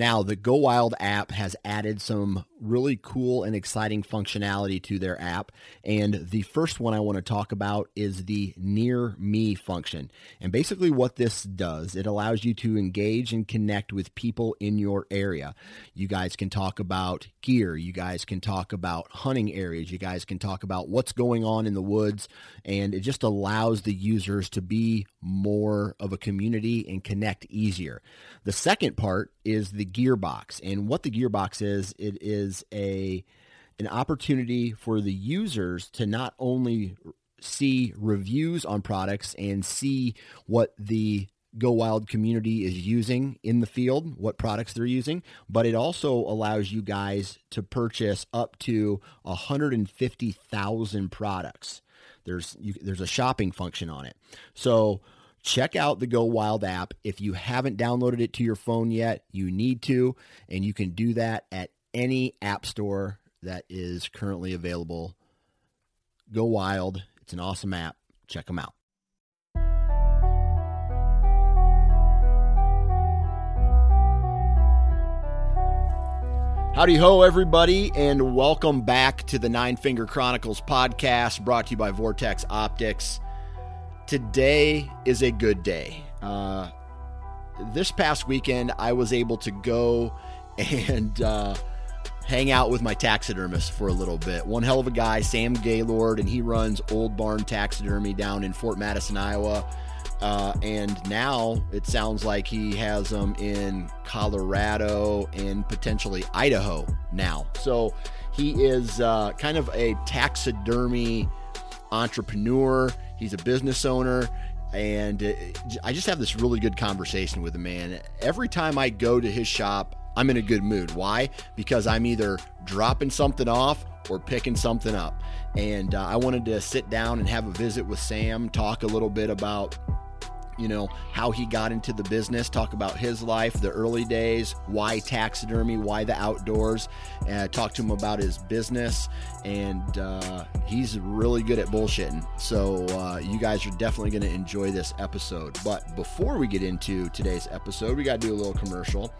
Now, the Go Wild app has added some really cool and exciting functionality to their app. And the first one I want to talk about is the Near Me function. And basically, what this does, it allows you to engage and connect with people in your area. You guys can talk about gear, you guys can talk about hunting areas, you guys can talk about what's going on in the woods. And it just allows the users to be more of a community and connect easier. The second part is the gearbox. And what the gearbox is, it is a an opportunity for the users to not only see reviews on products and see what the Go Wild community is using in the field, what products they're using, but it also allows you guys to purchase up to 150,000 products. There's you, there's a shopping function on it. So check out the Go Wild app. If you haven't downloaded it to your phone yet, you need to, and you can do that at any app store that is currently available. Go Wild. It's an awesome app. Check them out. Howdy ho, everybody, and welcome back to the Nine Finger Chronicles podcast brought to you by Vortex Optics. Today is a good day. Uh, this past weekend, I was able to go and uh, hang out with my taxidermist for a little bit. One hell of a guy, Sam Gaylord, and he runs Old Barn Taxidermy down in Fort Madison, Iowa. Uh, and now it sounds like he has them in Colorado and potentially Idaho now. So he is uh, kind of a taxidermy entrepreneur. He's a business owner. And I just have this really good conversation with the man. Every time I go to his shop, I'm in a good mood. Why? Because I'm either dropping something off or picking something up. And uh, I wanted to sit down and have a visit with Sam, talk a little bit about you know, how he got into the business, talk about his life, the early days, why taxidermy, why the outdoors, talk to him about his business. And uh, he's really good at bullshitting. So uh, you guys are definitely going to enjoy this episode. But before we get into today's episode, we got to do a little commercial.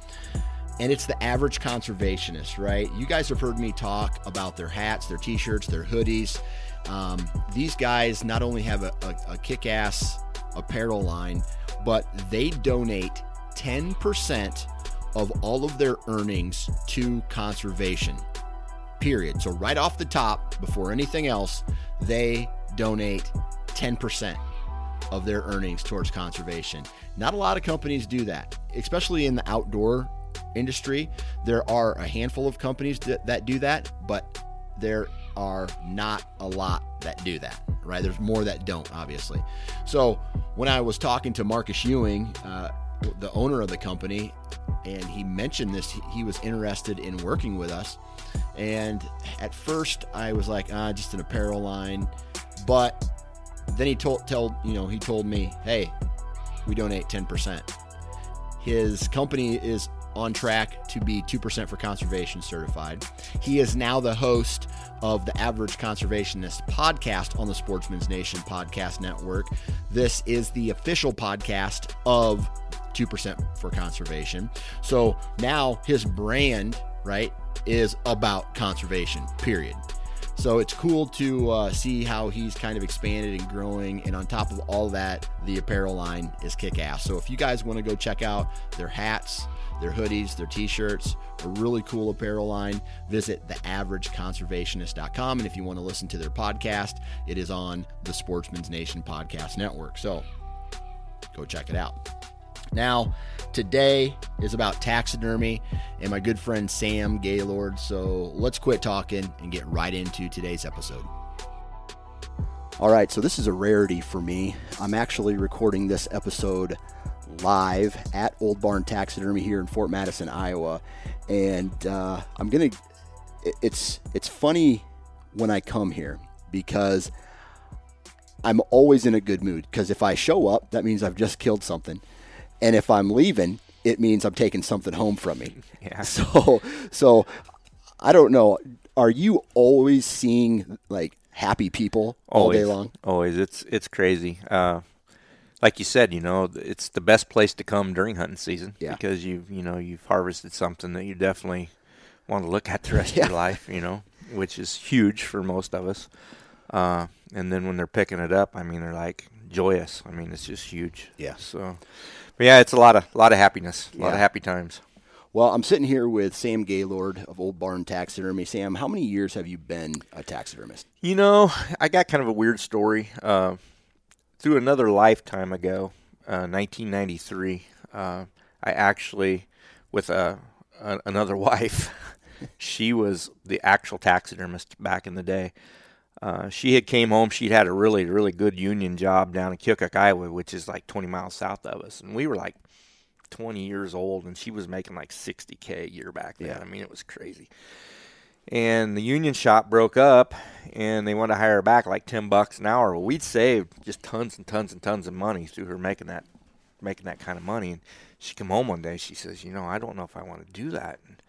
And it's the average conservationist, right? You guys have heard me talk about their hats, their t shirts, their hoodies. Um, these guys not only have a, a, a kick ass apparel line, but they donate 10% of all of their earnings to conservation. Period. So, right off the top, before anything else, they donate 10% of their earnings towards conservation. Not a lot of companies do that, especially in the outdoor industry. There are a handful of companies that, that do that, but there are not a lot that do that, right? There's more that don't, obviously. So when I was talking to Marcus Ewing, uh, the owner of the company, and he mentioned this, he was interested in working with us. And at first, I was like, ah, just an apparel line. But then he told, told you know, he told me, hey, we donate 10%. His company is on track to be 2% for conservation certified. He is now the host of the Average Conservationist podcast on the Sportsman's Nation podcast network. This is the official podcast of 2% for conservation. So now his brand, right, is about conservation, period. So it's cool to uh, see how he's kind of expanded and growing. And on top of all that, the apparel line is kick ass. So if you guys want to go check out their hats, their hoodies, their t shirts, a really cool apparel line. Visit theaverageconservationist.com. And if you want to listen to their podcast, it is on the Sportsman's Nation Podcast Network. So go check it out. Now, today is about taxidermy and my good friend Sam Gaylord. So let's quit talking and get right into today's episode. All right, so this is a rarity for me. I'm actually recording this episode live at Old Barn Taxidermy here in Fort Madison, Iowa, and uh, I'm gonna. It's it's funny when I come here because I'm always in a good mood. Because if I show up, that means I've just killed something, and if I'm leaving, it means I'm taking something home from me. Yeah. So so I don't know. Are you always seeing like happy people all day long? Always. It's it's crazy. Uh, like you said, you know, it's the best place to come during hunting season yeah. because you've you know you've harvested something that you definitely want to look at the rest yeah. of your life. You know, which is huge for most of us. Uh, and then when they're picking it up, I mean, they're like joyous. I mean, it's just huge. Yeah. So, but yeah, it's a lot of a lot of happiness, a yeah. lot of happy times. Well, I'm sitting here with Sam Gaylord of Old Barn Taxidermy. Sam, how many years have you been a taxidermist? You know, I got kind of a weird story. Uh, through another lifetime ago, uh, 1993, uh, I actually, with a, a another wife, she was the actual taxidermist back in the day. Uh, she had came home. She'd had a really, really good union job down in Keokuk, Iowa, which is like 20 miles south of us, and we were like 20 years old, and she was making like 60k a year back then. Yeah. I mean, it was crazy and the union shop broke up and they wanted to hire her back like 10 bucks an hour. Well we'd saved just tons and tons and tons of money through her making that making that kind of money. And she come home one day she says you know i don't know if i want to do that. And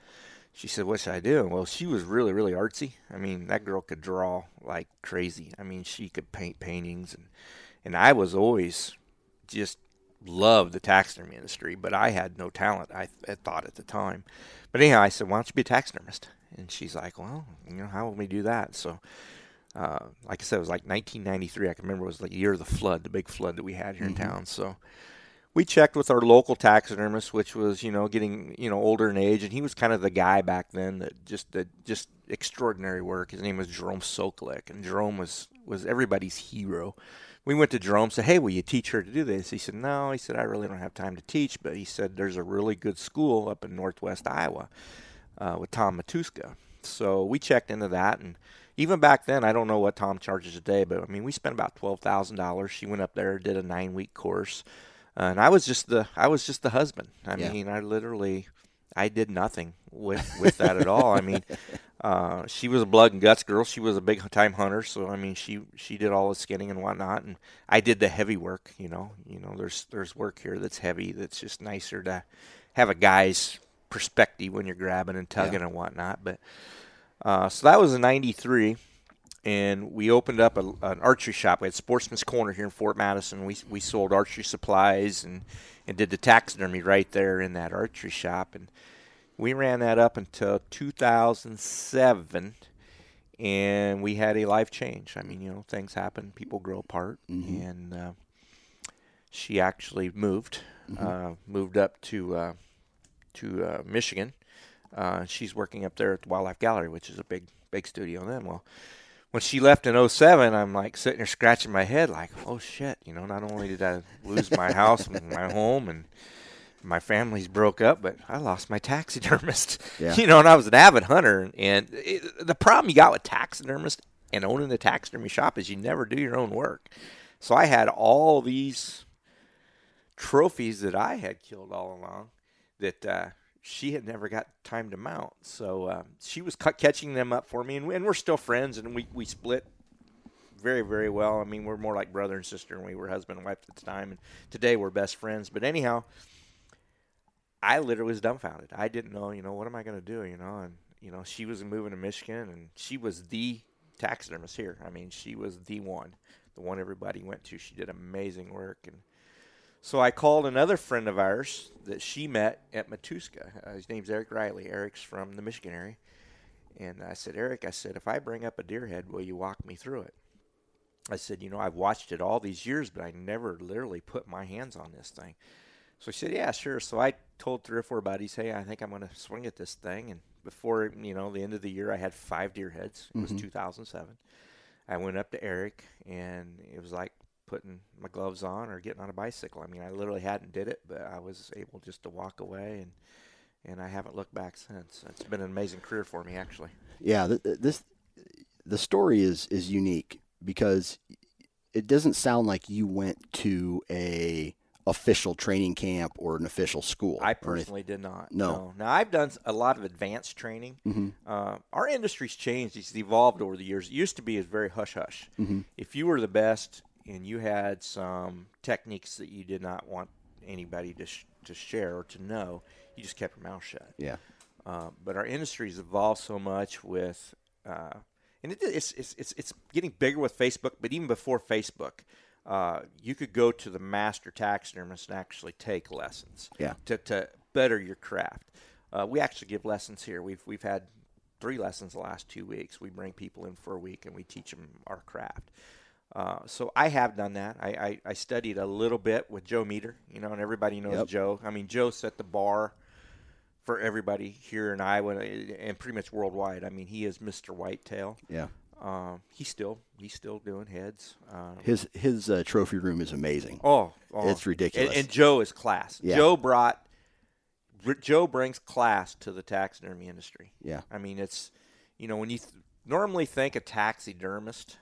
she said what should i do? Well she was really really artsy. I mean that girl could draw like crazy. I mean she could paint paintings and and i was always just loved the taxidermy industry but i had no talent i, I thought at the time. But anyhow i said why don't you be a taxidermist and she's like, well, you know, how will we do that? So, uh, like I said, it was like 1993. I can remember it was like the year of the flood, the big flood that we had here mm-hmm. in town. So we checked with our local taxidermist, which was, you know, getting, you know, older in age. And he was kind of the guy back then that just, that just extraordinary work. His name was Jerome Sokolik. And Jerome was, was everybody's hero. We went to Jerome, said, hey, will you teach her to do this? He said, no. He said, I really don't have time to teach. But he said, there's a really good school up in northwest Iowa uh, with Tom Matuska. So we checked into that, and even back then, I don't know what Tom charges a day, but I mean, we spent about twelve thousand dollars. She went up there, did a nine week course, uh, and I was just the I was just the husband. I yeah. mean, I literally I did nothing with with that at all. I mean, uh, she was a blood and guts girl. She was a big time hunter, so I mean, she she did all the skinning and whatnot, and I did the heavy work. You know, you know, there's there's work here that's heavy. That's just nicer to have a guy's perspective when you're grabbing and tugging yeah. and whatnot. But uh, so that was in '93, and we opened up a, an archery shop. We had Sportsman's Corner here in Fort Madison. We we sold archery supplies and and did the taxidermy right there in that archery shop, and we ran that up until 2007 and we had a life change. I mean, you know, things happen, people grow apart, mm-hmm. and uh, she actually moved, mm-hmm. uh, moved up to uh, to uh, Michigan. Uh, she's working up there at the Wildlife Gallery, which is a big big studio then. Well, when she left in 07, I'm like sitting there scratching my head, like, oh shit, you know, not only did I lose my house and my home and my family's broke up, but I lost my taxidermist. Yeah. You know, and I was an avid hunter. And it, the problem you got with taxidermist and owning the taxidermy shop is you never do your own work. So I had all these trophies that I had killed all along that uh, she had never got time to mount. So uh, she was catching them up for me, and, and, we're still friends, and we, we split very, very well. I mean, we're more like brother and sister, and we were husband and wife at the time, and today we're best friends. But anyhow, I literally was dumbfounded. I didn't know, you know, what am I going to do, you know? And, you know, she was moving to Michigan, and she was the taxidermist here. I mean, she was the one, the one everybody went to. She did amazing work, and – so I called another friend of ours that she met at Matuska. Uh, his name's Eric Riley. Eric's from the Michigan area. And I said, Eric, I said, if I bring up a deer head, will you walk me through it? I said, you know, I've watched it all these years, but I never literally put my hands on this thing. So he said, "Yeah, sure." So I told three or four buddies, "Hey, I think I'm going to swing at this thing." And before you know the end of the year, I had five deer heads. It was 2007. I went up to Eric, and it was like putting my gloves on or getting on a bicycle. I mean, I literally hadn't did it, but I was able just to walk away, and and I haven't looked back since. It's been an amazing career for me, actually. Yeah, th- th- this the story is is unique because it doesn't sound like you went to a official training camp or an official school. I personally did not. No. Now I've done a lot of advanced training. Mm-hmm. Uh, our industry's changed. It's evolved over the years. It used to be as very hush hush. Mm-hmm. If you were the best and you had some techniques that you did not want anybody to sh- to share or to know, you just kept your mouth shut. Yeah. Uh, but our industry's evolved so much with, uh, and it, it's, it's it's it's getting bigger with Facebook. But even before Facebook, uh, you could go to the master taxidermist and actually take lessons. Yeah. To to better your craft. Uh, we actually give lessons here. We've we've had three lessons the last two weeks. We bring people in for a week and we teach them our craft. Uh, so I have done that. I, I, I studied a little bit with Joe Meder, you know, and everybody knows Yep. Joe. I mean, Joe set the bar for everybody here in Iowa and pretty much worldwide. I mean, he is Mr. Whitetail. Yeah. Um, he's still he's still doing heads. Um, His his uh, trophy room is amazing. oh, oh. It's ridiculous. And, and Joe is class. Yeah. Joe brought Joe brings class to the taxidermy industry. Yeah. I mean, it's you know when you th- normally think a taxidermist,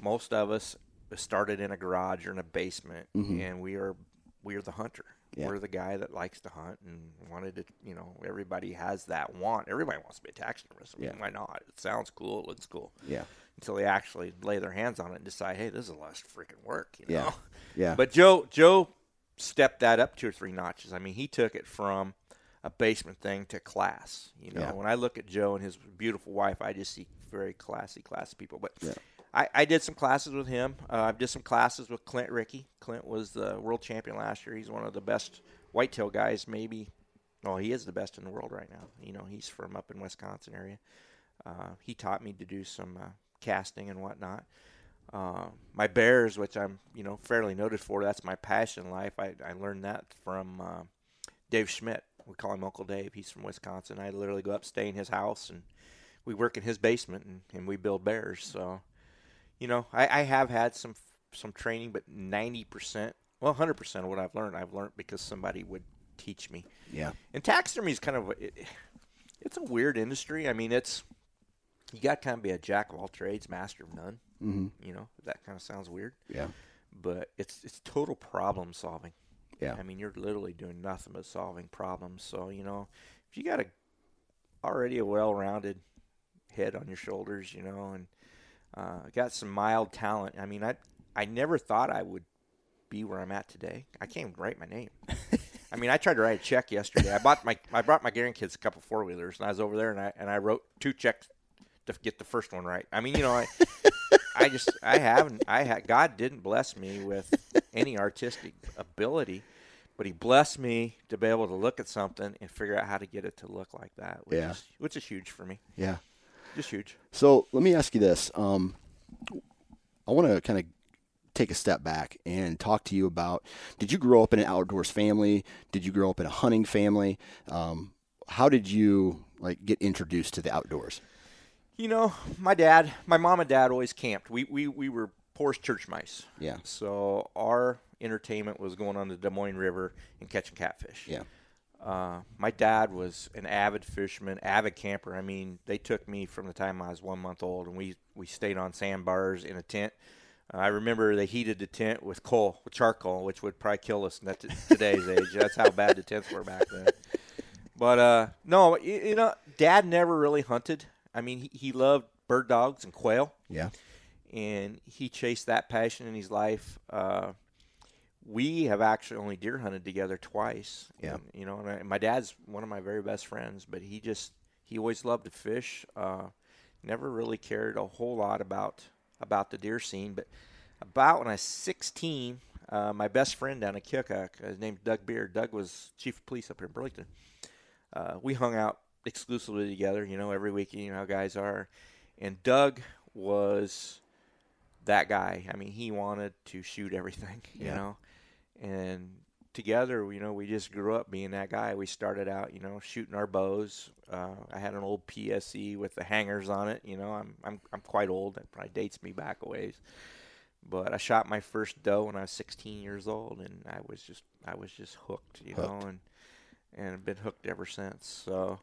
most of us started in a garage or in a basement, and we are we are the hunter. Mm-hmm. Yeah. We're the guy that likes to hunt and wanted to. You know, everybody has that want. Everybody wants to be a taxidermist. I mean, Yeah. why not? It sounds cool. It looks cool. Yeah. Until they actually lay their hands on it and decide, hey, this is a lot of freaking work. You Yeah. Yeah. But Joe Joe stepped that up two or three notches. I mean, he took it from a basement thing to class. You know, Yeah. when I look at Joe and his beautiful wife, I just see very classy, classy people. But Yeah. I, I did some classes with him. Uh, I did some classes with Clint Ricky. Clint was the world champion last year. He's one of the best whitetail guys, maybe. Well, he is the best in the world right now. You know, he's from up in Wisconsin area. Uh, he taught me to do some uh, casting and whatnot. Uh, my bears, which I'm you know fairly noted for, that's my passion in life. I, I learned that from uh, Dave Schmidt. We call him Uncle Dave. He's from Wisconsin. I literally go up, stay in his house, and we work in his basement, and, and we build bears. So, you know, I, I have had some some training, but ninety percent, well, hundred percent of what I've learned, I've learned because somebody would teach me. yeah. And taxidermy is kind of it, it's a weird industry. I mean, it's you got to kind of be a jack of all trades, master of none. Mm-hmm. You know, that kind of sounds weird, Yeah. but it's it's total problem solving. Yeah. I mean, you're literally doing nothing but solving problems. So you know, if you got a already a well-rounded head on your shoulders, you know, and uh, got some mild talent. I mean, I I never thought I would be where I'm at today. I can't even write my name. I mean, I tried to write a check yesterday. I bought my I brought my grandkids a couple four wheelers, and I was over there and I and I wrote two checks to get the first one right. I mean, you know, I I just I haven't I had God didn't bless me with any artistic ability, but He blessed me to be able to look at something and figure out how to get it to look like that. Which Yeah. is, which is huge for me. Yeah. Just huge. So let me ask you this. Um, I want to kind of take a step back and talk to you about did you grow up in an outdoors family? Did you grow up in a hunting family? Um, how did you like get introduced to the outdoors? You know, my dad, my mom and dad always camped. We we, we were poor church mice. Yeah. So our entertainment was going on the Des Moines River and catching catfish. Yeah. Uh, my dad was an avid fisherman, avid camper. I mean, they took me from the time I was one month old, and we we stayed on sandbars in a tent. Uh, I remember they heated the tent with coal, with charcoal, which would probably kill us at t- today's age. That's how bad the tents were back then. But uh, no, you, you know, Dad never really hunted. I mean, he, he loved bird dogs and quail Yeah. and he chased that passion in his life. Uh, we have actually only deer hunted together twice. Yeah. And, you know, and I, my dad's one of my very best friends, but he just he always loved to fish. Uh, never really cared a whole lot about about the deer scene, but about when I was 16, uh, my best friend down in Keokuk, his name's Doug Beard. Doug was chief of police up here in Burlington. Uh, we hung out exclusively together, you know, every week. You know how guys are. And Doug was that guy. I mean, he wanted to shoot everything, you Yeah. know. And together, you know, we just grew up being that guy. We started out, you know, shooting our bows. Uh, I had an old PSE with the hangers on it. You know, I'm I'm I'm quite old. That probably dates me back a ways. But I shot my first doe when I was 16 years old, and I was just I was just hooked, you Hooked. know, and and I've been hooked ever since. So,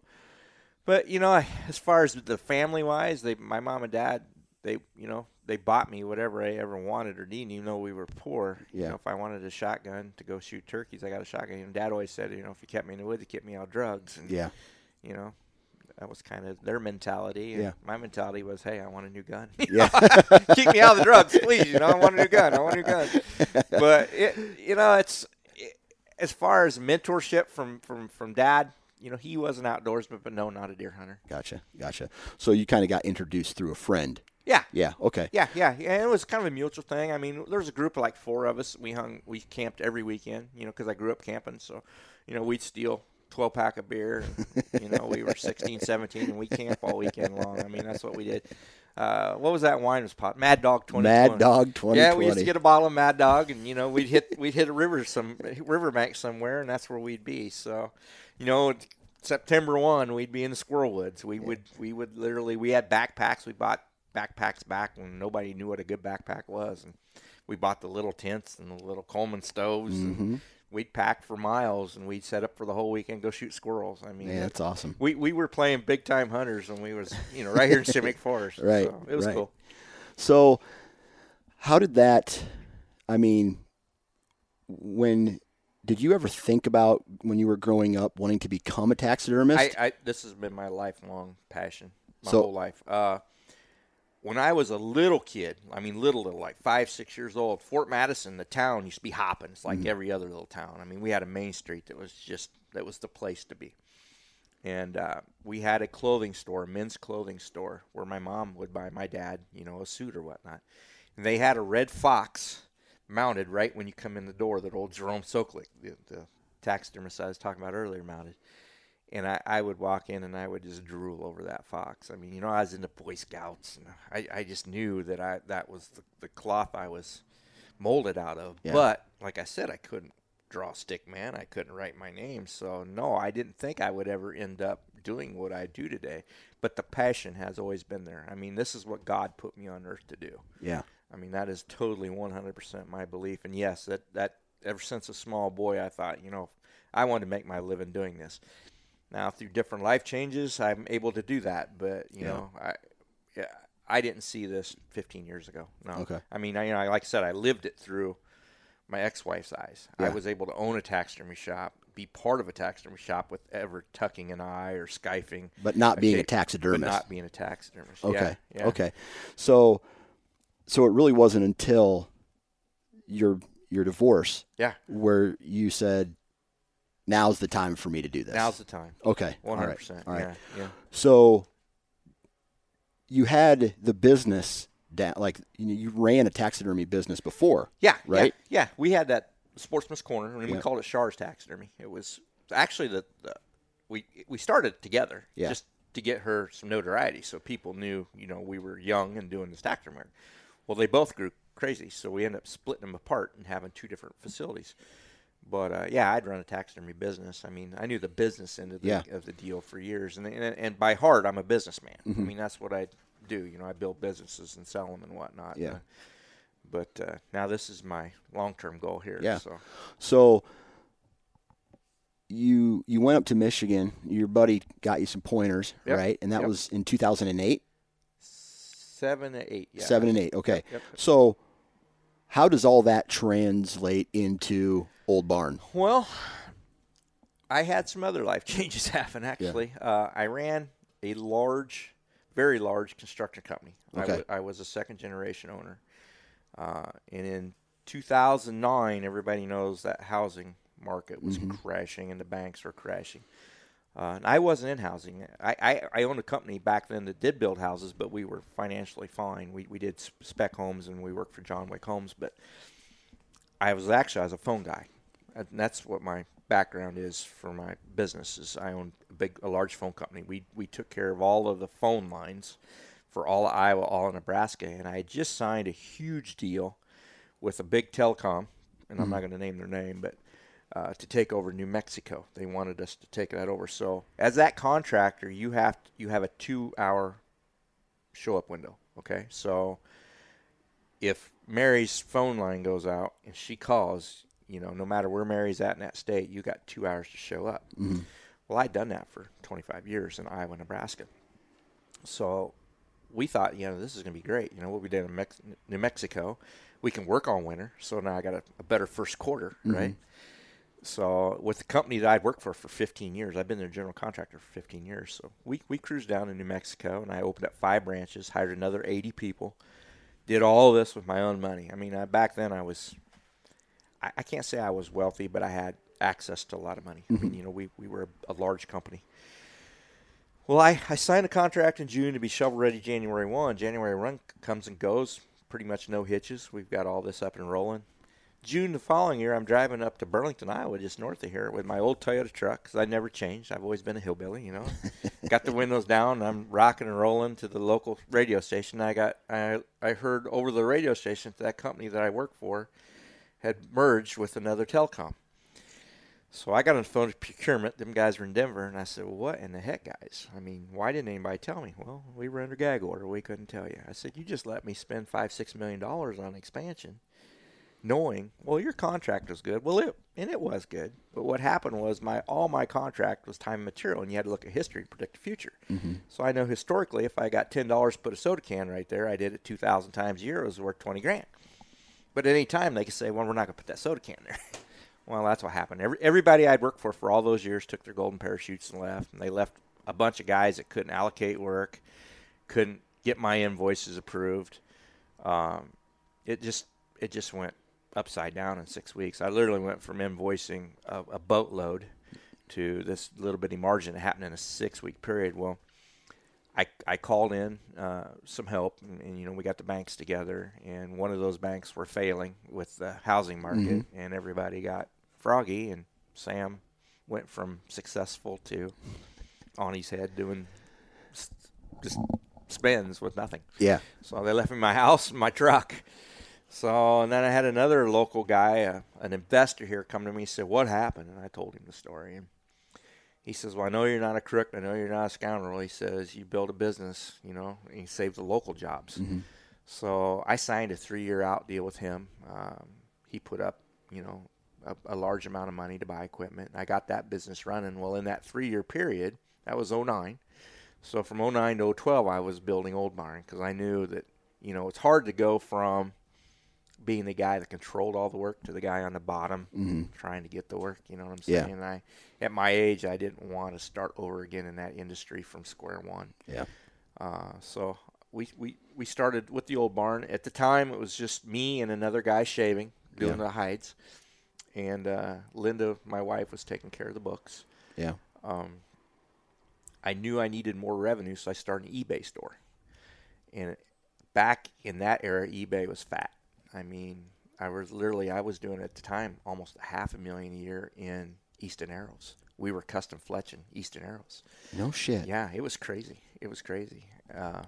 but you know, as far as the family wise, they my mom and dad, they you know they bought me whatever I ever wanted or needed, even though we were poor. You Yeah. know, if I wanted a shotgun to go shoot turkeys, I got a shotgun. And Dad always said, you know, if you kept me in the woods, you kept me out of drugs. And, Yeah. You know, that was kind of their mentality. And Yeah. My mentality was, hey, I want a new gun. Yeah. Keep me out of the drugs, please. You know, I want a new gun. I want a new gun. But it, you know, it's it, as far as mentorship from from from Dad. You know, he was an outdoorsman, but no, not a deer hunter. Gotcha. Gotcha. So you kind of got introduced through a friend. Yeah, Yeah. Okay. Yeah, yeah, yeah. And it was kind of a mutual thing. I mean, there was a group of like four of us. We hung, we camped every weekend. You know, because I grew up camping, so you know we'd steal twelve pack of beer. And, you know, we were 16, 17, and we camp all weekend long. I mean, that's what we did. Uh, what was that wine was pot? Mad Dog twenty. Mad Dog 2020. Yeah, we used to get a bottle of Mad Dog, and you know we'd hit we'd hit a river some riverbank somewhere, and that's where we'd be. So, you know, September one, we'd be in the squirrel woods. We would we would literally we had backpacks. We bought backpacks back when nobody knew what a good backpack was, and we bought the little tents and the little Coleman stoves. Mm-hmm. And we'd pack for miles, and we'd set up for the whole weekend, go shoot squirrels. I mean, Man, that's awesome. we we were playing big time hunters when we was you know right here in Shimek Forest. Right, so it was right. cool. So, how did that? I mean, when did you ever think about when you were growing up wanting to become a taxidermist? I, I this has been my lifelong passion, my So- whole life. Uh, when I was a little kid, I mean little little, like five six years old, Fort Madison, the town used to be hopping. It's like every other little town. I mean, we had a main street that was just that was the place to be, and uh, we had a clothing store, a men's clothing store, where my mom would buy my dad, you know, a suit or whatnot. And they had a red fox mounted right when you come in the door that old Jerome Soklik, the, the taxidermist I was talking about earlier, mounted and I, I would walk in and I would just drool over that fox. I mean, you know, I was into Boy Scouts, and I, I just knew that I that was the, the cloth I was molded out of. Yeah. But like I said, I couldn't draw stick man. I couldn't write my name, so no, I didn't think I would ever end up doing what I do today. But the passion has always been there. I mean, this is what God put me on earth to do. yeah. I mean, that is totally 100% my belief. And yes, that, that ever since a small boy, I thought, you know, I wanted to make my living doing this. Now, through different life changes, I'm able to do that. But, you Yeah. know, I, yeah, I didn't see this 15 years ago. No. Okay. I mean, I, you know, like I said, I lived it through my ex-wife's eyes. I was able to own a taxidermy shop, be part of a taxidermy shop with ever tucking an eye or skiving. But not being a taxidermist. But not being a taxidermist. Okay. Yeah, yeah. Okay. So, so it really wasn't until your your divorce Yeah. where you said, "Now's the time for me to do this." Now's the time. okay. 100%. All right. Yeah, yeah. So you had the business down, like you, know, you ran a taxidermy business before. Yeah, Right? Yeah, yeah. we had that Sportsman's Corner, and we called it Shar's Taxidermy. It was actually the, the we we started together Yeah. just to get her some notoriety, so people knew you know we were young and doing this taxidermy. work. Well, they both grew crazy, so we ended up splitting them apart and having two different facilities. But uh, yeah, I'd run a taxidermy business. I mean, I knew the business end of the, Yeah. of the deal for years, and, and and by heart, I'm a businessman. Mm-hmm. I mean, that's what I do. You know, I build businesses and sell them and whatnot. Yeah. Uh, but uh, now this is my long-term goal here. Yeah. So So you you went up to Michigan. Your buddy got you some pointers, Yep. right? And that Yep. was in 2008, seven to eight. Yeah. seven and eight. Okay. Yep. So how does all that translate into Old Barn? Well, I had some other life changes happen. Actually, uh, I ran a large, very large construction company. I Okay. wa- I was a second-generation owner, uh, and in 2009, everybody knows that housing market was crashing and the banks were crashing. Uh, and I wasn't in housing. I, I, I owned a company back then that did build houses, but we were financially fine. We, we did spec homes and we worked for John Wick Homes, but I was actually I was a phone guy, and that's what my background is for my business. Is I own a big, a large phone company. We we took care of all of the phone lines for all of Iowa, all of Nebraska, and I had just signed a huge deal with a big telecom, and I'm not going to name their name, but uh, to take over New Mexico. They wanted us to take that over. So as that contractor, you have you have a two hour show up window. Okay, so if Mary's phone line goes out and she calls, you know, no matter where Mary's at in that state, you got two hours to show up. Mm-hmm. Well, I'd done that for 25 years in Iowa, Nebraska. So we thought, you know, this is going to be great. You know, what we did in Mex- New Mexico, we can work all winter. So now I got a, a better first quarter, Mm-hmm. right? So with the company that I'd worked for for 15 years, I've been their general contractor for 15 years. So we, we cruised down in New Mexico and I opened up five branches, hired another 80 people, did all this with my own money. I mean, I, back then I was, I, I can't say I was wealthy, but I had access to a lot of money. I mean, mm-hmm. you know, we, we were a, a large company. Well, I, I signed a contract in June to be shovel ready January 1. January 1 comes and goes, pretty much no hitches. We've got all this up and rolling. June the following year, I'm driving up to Burlington, Iowa, just north of here, with my old Toyota truck because I never changed. I've always been a hillbilly, you know. got the windows down. I'm rocking and rolling to the local radio station. I got I I heard over the radio station that company that I work for had merged with another telecom. So I got on the phone to procurement. Them guys were in Denver, and I said, well, "What in the heck, guys? I mean, why didn't anybody tell me?" Well, we were under gag order. We couldn't tell you. I said, "You just let me spend five, six million dollars on expansion, knowing well your contract was good. Well, it and it was good. But what happened was my all my contract was time and material, and you had to look at history to predict the future. Mm-hmm. So I know historically, if I got ten dollars to put a soda can right there, I did it two thousand times a year. It was worth twenty grand. But at any time, they could say, "Well, we're not going to put that soda can there." well, that's what happened. Every, everybody I'd worked for for all those years took their golden parachutes and left, and they left a bunch of guys that couldn't allocate work, couldn't get my invoices approved. Um, it just it just went upside down in six weeks. I literally went from invoicing a, a boatload to this little bitty margin that happened in a six week period. Well, I, I called in uh, some help, and, and, you know we got the banks together, and one of those banks were failing with the housing market, and everybody got froggy, and Sam went from successful to on his head doing just spends with nothing. Yeah. So they left me my house and my truck. So and then I had another local guy, uh, an investor here, come to me and said, "What happened?" And I told him the story. And he says, "Well, I know you're not a crook. I know you're not a scoundrel." He says, "You build a business, you know, and you saved the local jobs." So I signed a three-year out deal with him. Um, he put up, you know, a, a large amount of money to buy equipment. I got that business running. Well, in that three-year period, that was 09. So from 09 to 012, I was building Old Barn because I knew that, you know, it's hard to go from being the guy that controlled all the work to the guy on the bottom trying to get the work. You know what I'm Yeah. saying? And I, at my age, I didn't want to start over again in that industry from square one. Yeah. Uh, so we, we, we started with the old barn. At the time, it was just me and another guy shaving, doing Yeah. the hides. And uh, Linda, my wife, was taking care of the books. Yeah. Um, I knew I needed more revenue, so I started an eBay store. And back in that era, eBay was fat. I mean, I was literally I was doing at the time almost half a million a year in Easton Arrows. We were custom fletching Easton Arrows. No shit. Yeah, it was crazy. It was crazy. Uh,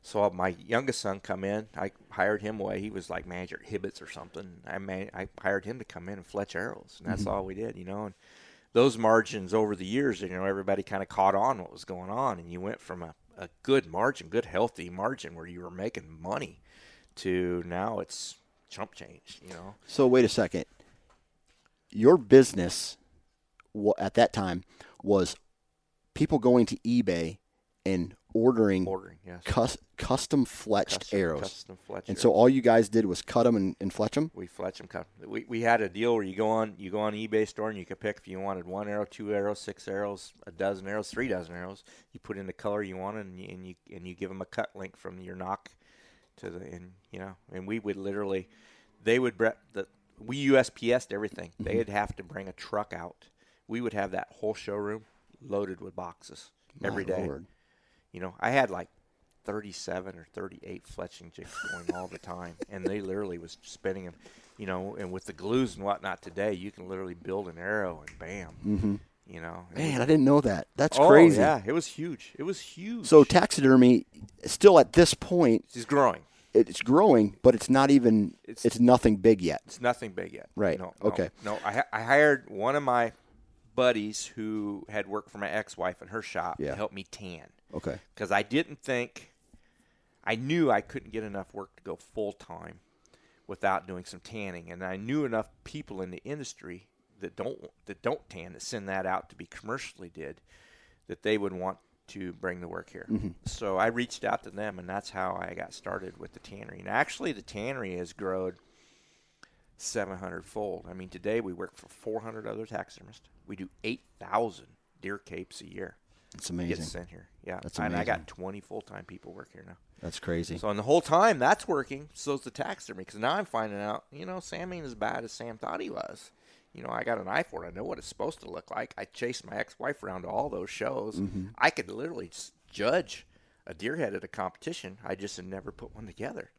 so my youngest son come in. I hired him away. He was like manager at Hibbett's or something. I man, I hired him to come in and fletch arrows, and that's all we did, you know. And those margins over the years, you know, everybody kind of caught on what was going on, and you went from a, a good margin, good healthy margin where you were making money, to now it's chump change, you know. So wait a second. Your business at that time was people going to eBay and ordering Ordering, yes. cus- custom fletched Custom- arrows. custom fletch and arrows. so all you guys did was cut them and, and fletch them. We fletch them. Cut. We we had a deal where you go on you go on eBay store and you could pick if you wanted one arrow, two arrows, six arrows, a dozen arrows, three dozen arrows. You put in the color you wanted and you and you, and you give them a cut link from your nock to the and you know and we would literally they would bre- the we USPS'd everything. They'd have to bring a truck out. We would have that whole showroom loaded with boxes every My day. Lord. You know, I had like 37 or 38 fletching jigs going all the time, and they literally was spinning them. You know, and with the glues and whatnot today, you can literally build an arrow and bam. Mm-hmm. You know, Man, was- I didn't know that. That's oh, crazy. Yeah, it was huge. It was huge. So taxidermy, still at this point, is growing. It's growing, but it's not even it's, It's- nothing big yet. It's nothing big yet. Right. No, no, Okay. No, I, I hired one of my buddies who had worked for my ex-wife in her shop Yeah. to help me tan Okay. because I didn't think I knew I couldn't get enough work to go full time without doing some tanning, and I knew enough people in the industry that don't that don't tan that send that out to be commercially did that they would want to bring the work here. Mm-hmm. So I reached out to them, and that's how I got started with the tannery. And actually, the tannery has grown 700 fold. I mean, today we work for 400 other taxidermists. We do 8,000 deer capes a year. It's Get amazing. sent here. Yeah, That's amazing. and I got 20 full time people work here now. That's crazy. So, and the whole time that's working, So so's the taxidermy. Because now I'm finding out, you know, Sam ain't as bad as Sam thought he was. You know, I got an eye for it. I know what it's supposed to look like. I chased my ex-wife around to all those shows. Mm-hmm. I could literally judge a deer head at a competition. I just had never put one together.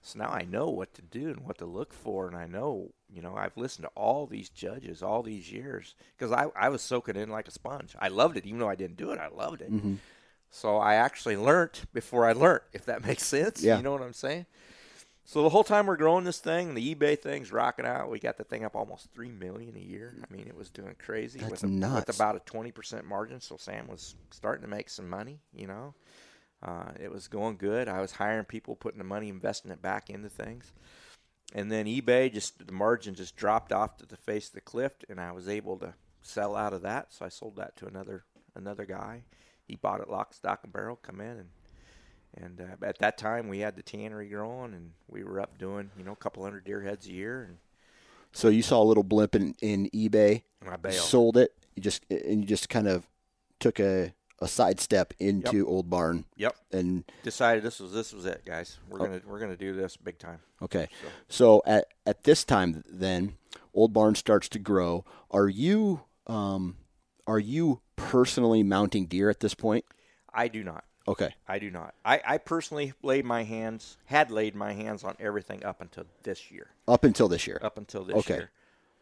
So now I know what to do and what to look for, and I know, you know, I've listened to all these judges all these years because I, I was soaking in like a sponge. I loved it, even though I didn't do it. I loved it. Mm-hmm. So I actually learned before I learned, if that makes sense. Yeah. You know what I'm saying? So the whole time we're growing this thing, the eBay thing's rocking out. We got the thing up almost three million a year. I mean, it was doing crazy That's with, a, nuts. with about a twenty percent margin. So Sam was starting to make some money. You know, uh, it was going good. I was hiring people, putting the money, investing it back into things. And then eBay just the margin just dropped off to the face of the cliff, and I was able to sell out of that. So I sold that to another another guy. He bought it lock, stock, and barrel. Come in and and uh, at that time we had the tannery growing, and we were up doing you know a couple hundred deer heads a year, and So you saw a little blimp in, in eBay, I bailed. sold it, you just and you just kind of took a, a sidestep into Old Barn Yep. and Decided this was this was it, guys. We're Oh. gonna we're gonna do this big time. okay. So. So at at this time then Old Barn starts to grow. Are you um are you personally mounting deer at this point? I do not. Okay. I do not. I, I personally laid my hands, had laid my hands on everything up until this year. Up until this year. Up until this Okay. year.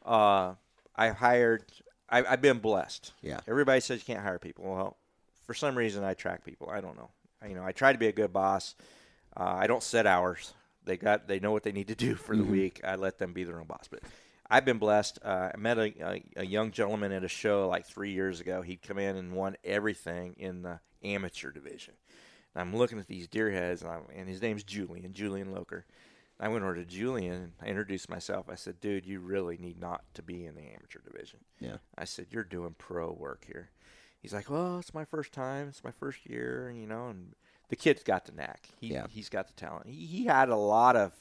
Uh, I hired, I, I've been blessed. Yeah. Everybody says you can't hire people. Well, for some reason, I track people. I don't know. I, you know, I try to be a good boss. Uh, I don't set hours. They got, they know what they need to do for the week. I let them be their own boss. But I've been blessed. Uh, I met a, a, a young gentleman at a show like three years ago. He'd come in and won everything in the amateur division. And I'm looking at these deer heads, and, I'm, and his name's Julian, Julian Loker. I went over to Julian and I introduced myself. I said, "Dude, you really need not to be in the amateur division." Yeah. I said, "You're doing pro work here." He's like, "Well, it's my first time. It's my first year, you know." And the kid's got the knack. He, Yeah. He's got the talent. He, he had a lot of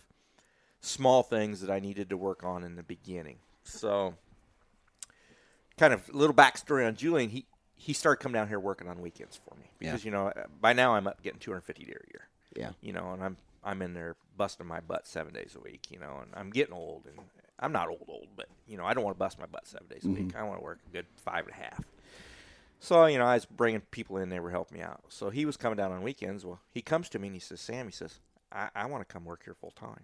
small things that I needed to work on in the beginning. So, kind of a little backstory on Julian. He he started coming down here working on weekends for me because you know by now I'm up getting 250 deer a year Yeah. you know, and I'm I'm in there busting my butt seven days a week, you know, and I'm getting old, and I'm not old old, but you know, I don't want to bust my butt seven days a week. Mm-hmm. I want to work a good five and a half. So you know, I was bringing people in; they were helping me out. So he was coming down on weekends. Well, he comes to me and he says, "Sam," he says, "I, I want to come work here full time."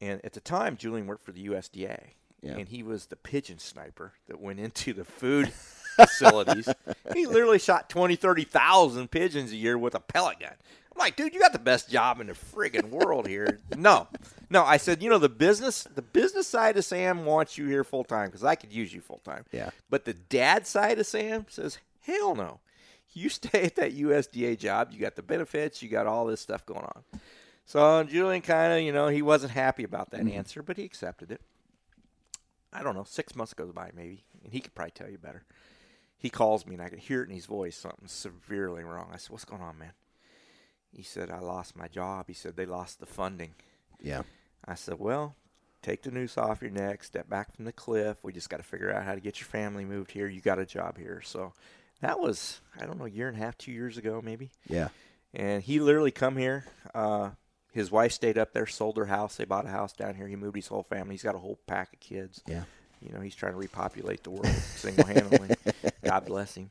And at the time, Julian worked for the USDA, Yeah. and he was the pigeon sniper that went into the food facilities. he literally shot 20, 30,000 pigeons a year with a pellet gun. I'm like, dude, you got the best job in the friggin' world here. No, no. I said, you know, the business, the business side of Sam wants you here full time because I could use you full time. Yeah. But the dad side of Sam says, hell no. You stay at that USDA job. You got the benefits. You got all this stuff going on. So Julian kind of, you know, he wasn't happy about that answer, but he accepted it. I don't know. Six months goes by, maybe, and he could probably tell you better. He calls me, and I could hear it in his voice something severely wrong. I said, "What's going on, man?" He said, "I lost my job." He said, "They lost the funding." Yeah. I said, "Well, take the noose off your neck, step back from the cliff. We just got to figure out how to get your family moved here. You got a job here." So that was, I don't know, a year and a half, two years ago, maybe Yeah. and he literally come here. Uh, his wife stayed up there, sold her house. They bought a house down here. He moved his whole family. He's got a whole pack of kids. Yeah. You know, he's trying to repopulate the world single handedly. God bless him.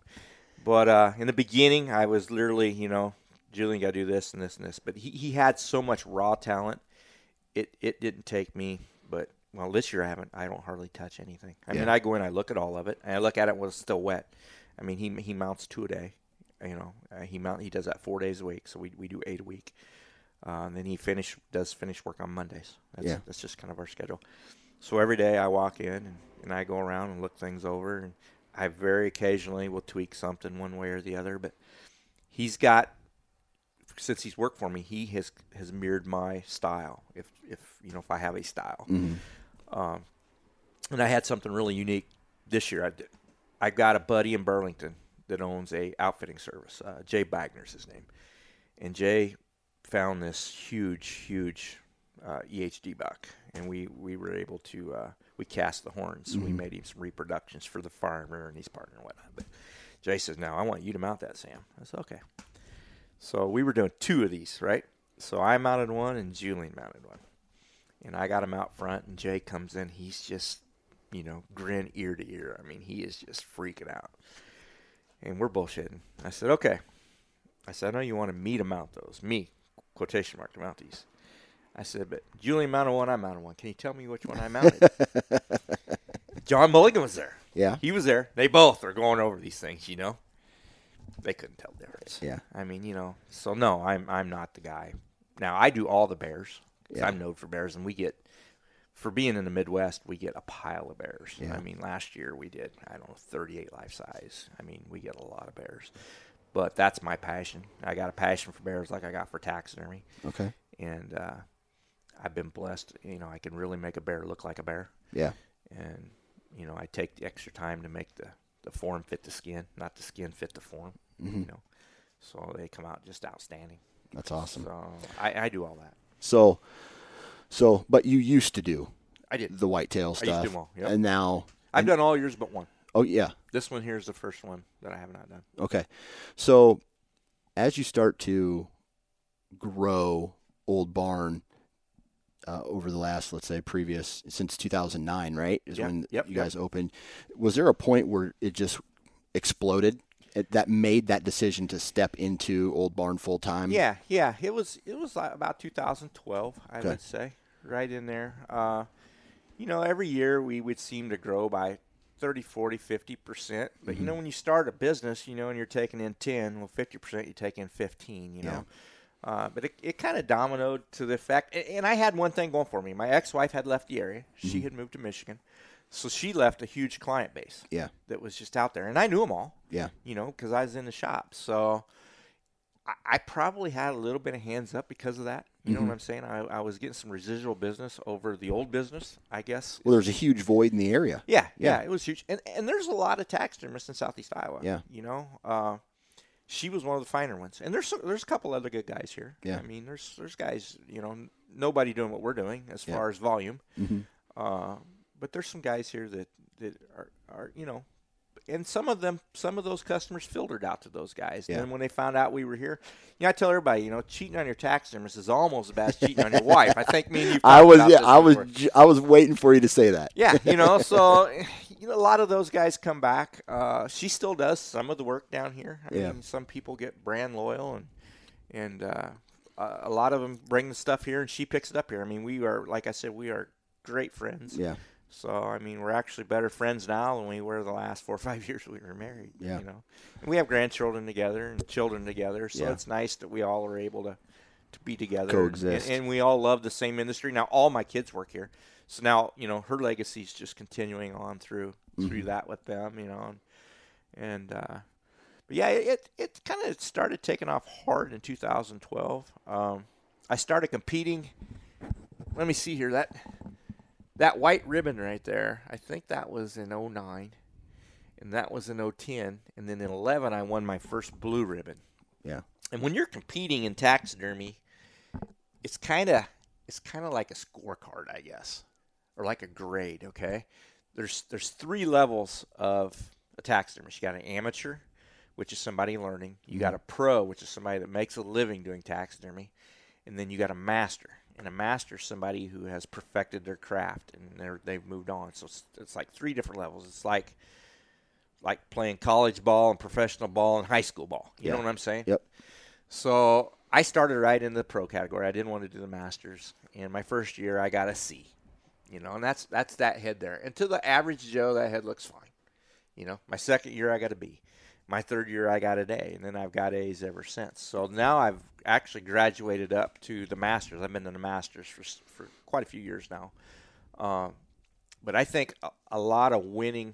But uh, in the beginning, I was literally, you know, Julian got to do this and this and this. But he, he had so much raw talent. It it didn't take me, but well, this year I haven't. I don't hardly touch anything. I mean, I go in, I look at all of it, and I look at it when it's still wet. I mean, he he mounts two a day. You know, uh, he mount he does that four days a week, so we we do eight a week. Uh, and then he finish does finish work on Mondays. That's, Yeah. that's just kind of our schedule. So every day I walk in and, and I go around and look things over, and I very occasionally will tweak something one way or the other. But he's got since he's worked for me, he has has mirrored my style. If if you know if I have a style, um, and I had something really unique this year. I did. I got a buddy in Burlington that owns a outfitting service. Uh, Jay Bagner's his name, and Jay found this huge, huge uh, EHD buck, and we we were able to uh, we cast the horns. We made him some reproductions for the farmer and his partner and whatnot. But Jay says, "Now I want you to mount that, Sam." I said, "Okay." So we were doing two of these, right? So I mounted one and Julian mounted one. And I got him out front and Jay comes in. He's just, you know, grin ear to ear. I mean, he is just freaking out. And we're bullshitting. I said, okay. I said, I know you want to me to mount those. Me, quotation mark, to mount these. I said, but Julian mounted one, I mounted one. Can you tell me which one I mounted? John Mulligan was there. Yeah. He was there. They both are going over these things, you know. They couldn't tell the difference. Yeah. I mean, you know, so no, I'm I'm not the guy. Now I do all the bears. Yeah. I'm known for bears, and we get for being in the Midwest, we get a pile of bears. Yeah. I mean, last year we did I don't know 38 life size. I mean, we get a lot of bears, but that's my passion. I got a passion for bears like I got for taxidermy, Okay. and uh, I've been blessed. You know, I can really make a bear look like a bear Yeah. and you know I take the extra time to make the the form fit the skin, not the skin fit the form. Mm-hmm. You know, so they come out just outstanding. That's awesome. So I, I do all that. So, so, but you used to do I did. the whitetail I used to stuff, do 'em all, yep. and now, I've done all yours but one. Oh yeah, This one here is the first one that I have not done. okay. So, as you start to grow Old Barn uh, over the last, let's say, previous since 2009, right? Is Yep, when yep, you yep. guys opened. Was there a point where it just exploded? It, that made that decision to step into Old Barn full time. Yeah, yeah. It was it was like about 2012, I Okay. would say, right in there. Uh, you know, every year we would seem to grow by 30, 40, 50 percent. But Mm-hmm. you know, when you start a business, you know, and you're taking in 10, well, 50 percent you take in 15. You know. Uh, but it, it kind of dominoed to the fact, and, I had one thing going for me. My ex-wife had left the area; she Mm-hmm. had moved to Michigan, so she left a huge client base Yeah. that was just out there, and I knew them all Yeah. you know, because I was in the shop. So I, I probably had a little bit of hands up because of that. You know Mm-hmm. what I'm saying? I, I was getting some residual business over the old business, I guess. Well, there's a huge void in the area. yeah, yeah. yeah, it was huge. And and there's a lot of taxidermists in Southeast Iowa. Yeah. You know, uh, she was one of the finer ones. And there's there's a couple other good guys here. Yeah. I mean, there's there's guys, you know, nobody doing what we're doing as Yeah. far as volume. Mm-hmm. Uh, but there's some guys here that, that are, are, you know, and some of them, some of those customers filtered out to those guys. Yeah. And when they found out we were here, you know, I tell everybody, you know, cheating on your tax taxidermist is almost as bad as cheating on your wife. I think me and you. I was yeah, I was j- I was waiting for you to say that. Yeah, you know, so you know, a lot of those guys come back. Uh, she still does some of the work down here. I Yeah. mean, some people get brand loyal, and and uh, a lot of them bring the stuff here, and she picks it up here. I mean, we are, like I said, we are great friends. Yeah. So I mean, we're actually better friends now than we were the last four or five years we were married. Yeah. You know, and we have grandchildren together and children together. So Yeah. it's nice that we all are able to to be together, Coexist. and, and we all love the same industry. Now all my kids work here, so now you know her legacy is just continuing on through Mm-hmm. through that with them. You know, and, and uh, but yeah, it it kind of started taking off hard in 2012. Um, I started competing. Let me see here that that white ribbon right there. I think that was in 09 and that was in 010 and then in 11 I won my first blue ribbon. Yeah. And when you're competing in taxidermy, it's kind of it's kind of like a scorecard, I guess, or like a grade. Okay, there's there's three levels of a taxidermist. You got an amateur, which is somebody learning. You got mm-hmm. a pro, which is somebody that makes a living doing taxidermy, and then you got a master. And a master is somebody who has perfected their craft and they're, they've moved on. So it's, it's like three different levels. It's like like playing college ball and professional ball and high school ball. You Yeah. know what I'm saying? Yep. So I started right in the pro category. I didn't want to do the masters, and my first year I got a C. You know, and that's that's that head there. And to the average Joe, that head looks fine. You know, my second year I got a B. my third year I got an A, and then I've got A's ever since. So now I've actually graduated up to the masters. I've been in the masters for for quite a few years now. Um, but I think a, a lot of winning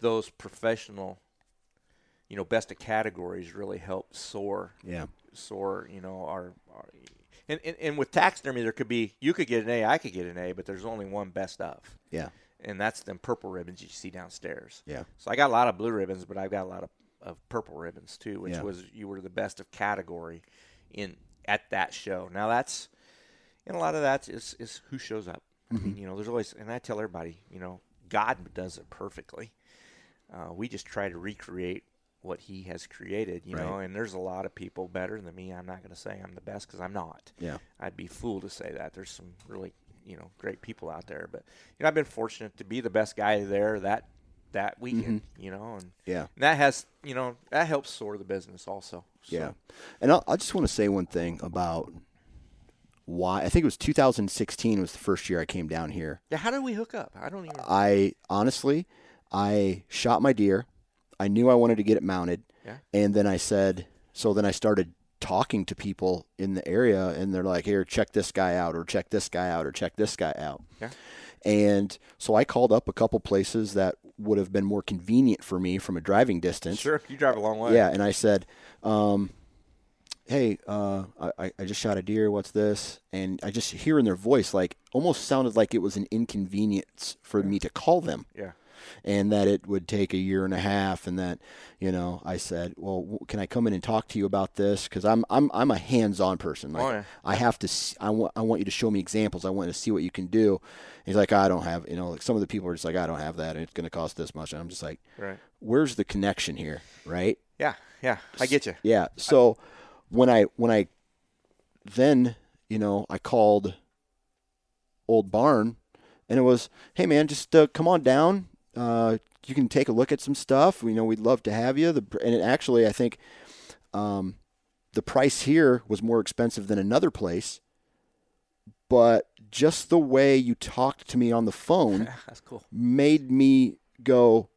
those professional, you know, best of categories really help soar. Yeah. Soar, you know, our, our and, and, and with taxidermy, there could be you could get an A, I could get an A, but there's only one best of. Yeah. And that's them purple ribbons you see downstairs. Yeah. So I got a lot of blue ribbons, but I've got a lot of, of purple ribbons too, which Yeah. was you were the best of category in at that show. Now that's and a lot of that is is who shows up. I Mm-hmm. mean, you know, there's always and I tell everybody, you know, God does it perfectly. Uh, we just try to recreate what He has created, you know. And there's a lot of people better than me. I'm not going to say I'm the best because I'm not. Yeah. I'd be fool to say that. There's some really, you know, great people out there. But you know, I've been fortunate to be the best guy there that that weekend. Mm-hmm. You know, and Yeah. and that has you know that helps soar the business also. So, Yeah. And I'll, I just want to say one thing about why I think it was 2016 was the first year I came down here. Yeah. How did we hook up? I don't even. I honestly, I shot my deer. I knew I wanted to get it mounted. Yeah. And then I said, so then I started talking to people in the area and they're like, here, check this guy out or check this guy out or check this guy out. Yeah. And so I called up a couple places that would have been more convenient for me from a driving distance. Sure, you drive a long way. Yeah, and I said, um, "Hey, uh, I, I just shot a deer. What's this?" And I just hear in their voice like almost sounded like it was an inconvenience for me to call them, Yeah. And that it would take a year and a half, and that you know I said, "Well, can I come in and talk to you about this?" Because I'm I'm I'm a hands-on person. Like Oh, yeah. I have to. I want I want you to show me examples. I want to see what you can do. He's like, I don't have. You know, like some of the people are just like, I don't have that, and it's going to cost this much. And I'm just like, Right. where's the connection here, right? Yeah. Yeah. I get you. Yeah. So when I when I then you know I called Old Barn, and it was, hey man, just uh, come on down. Uh, you can take a look at some stuff. We know we'd love to have you. The, and it actually, I think, um, the price here was more expensive than another place, but just the way you talked to me on the phone cool. made me go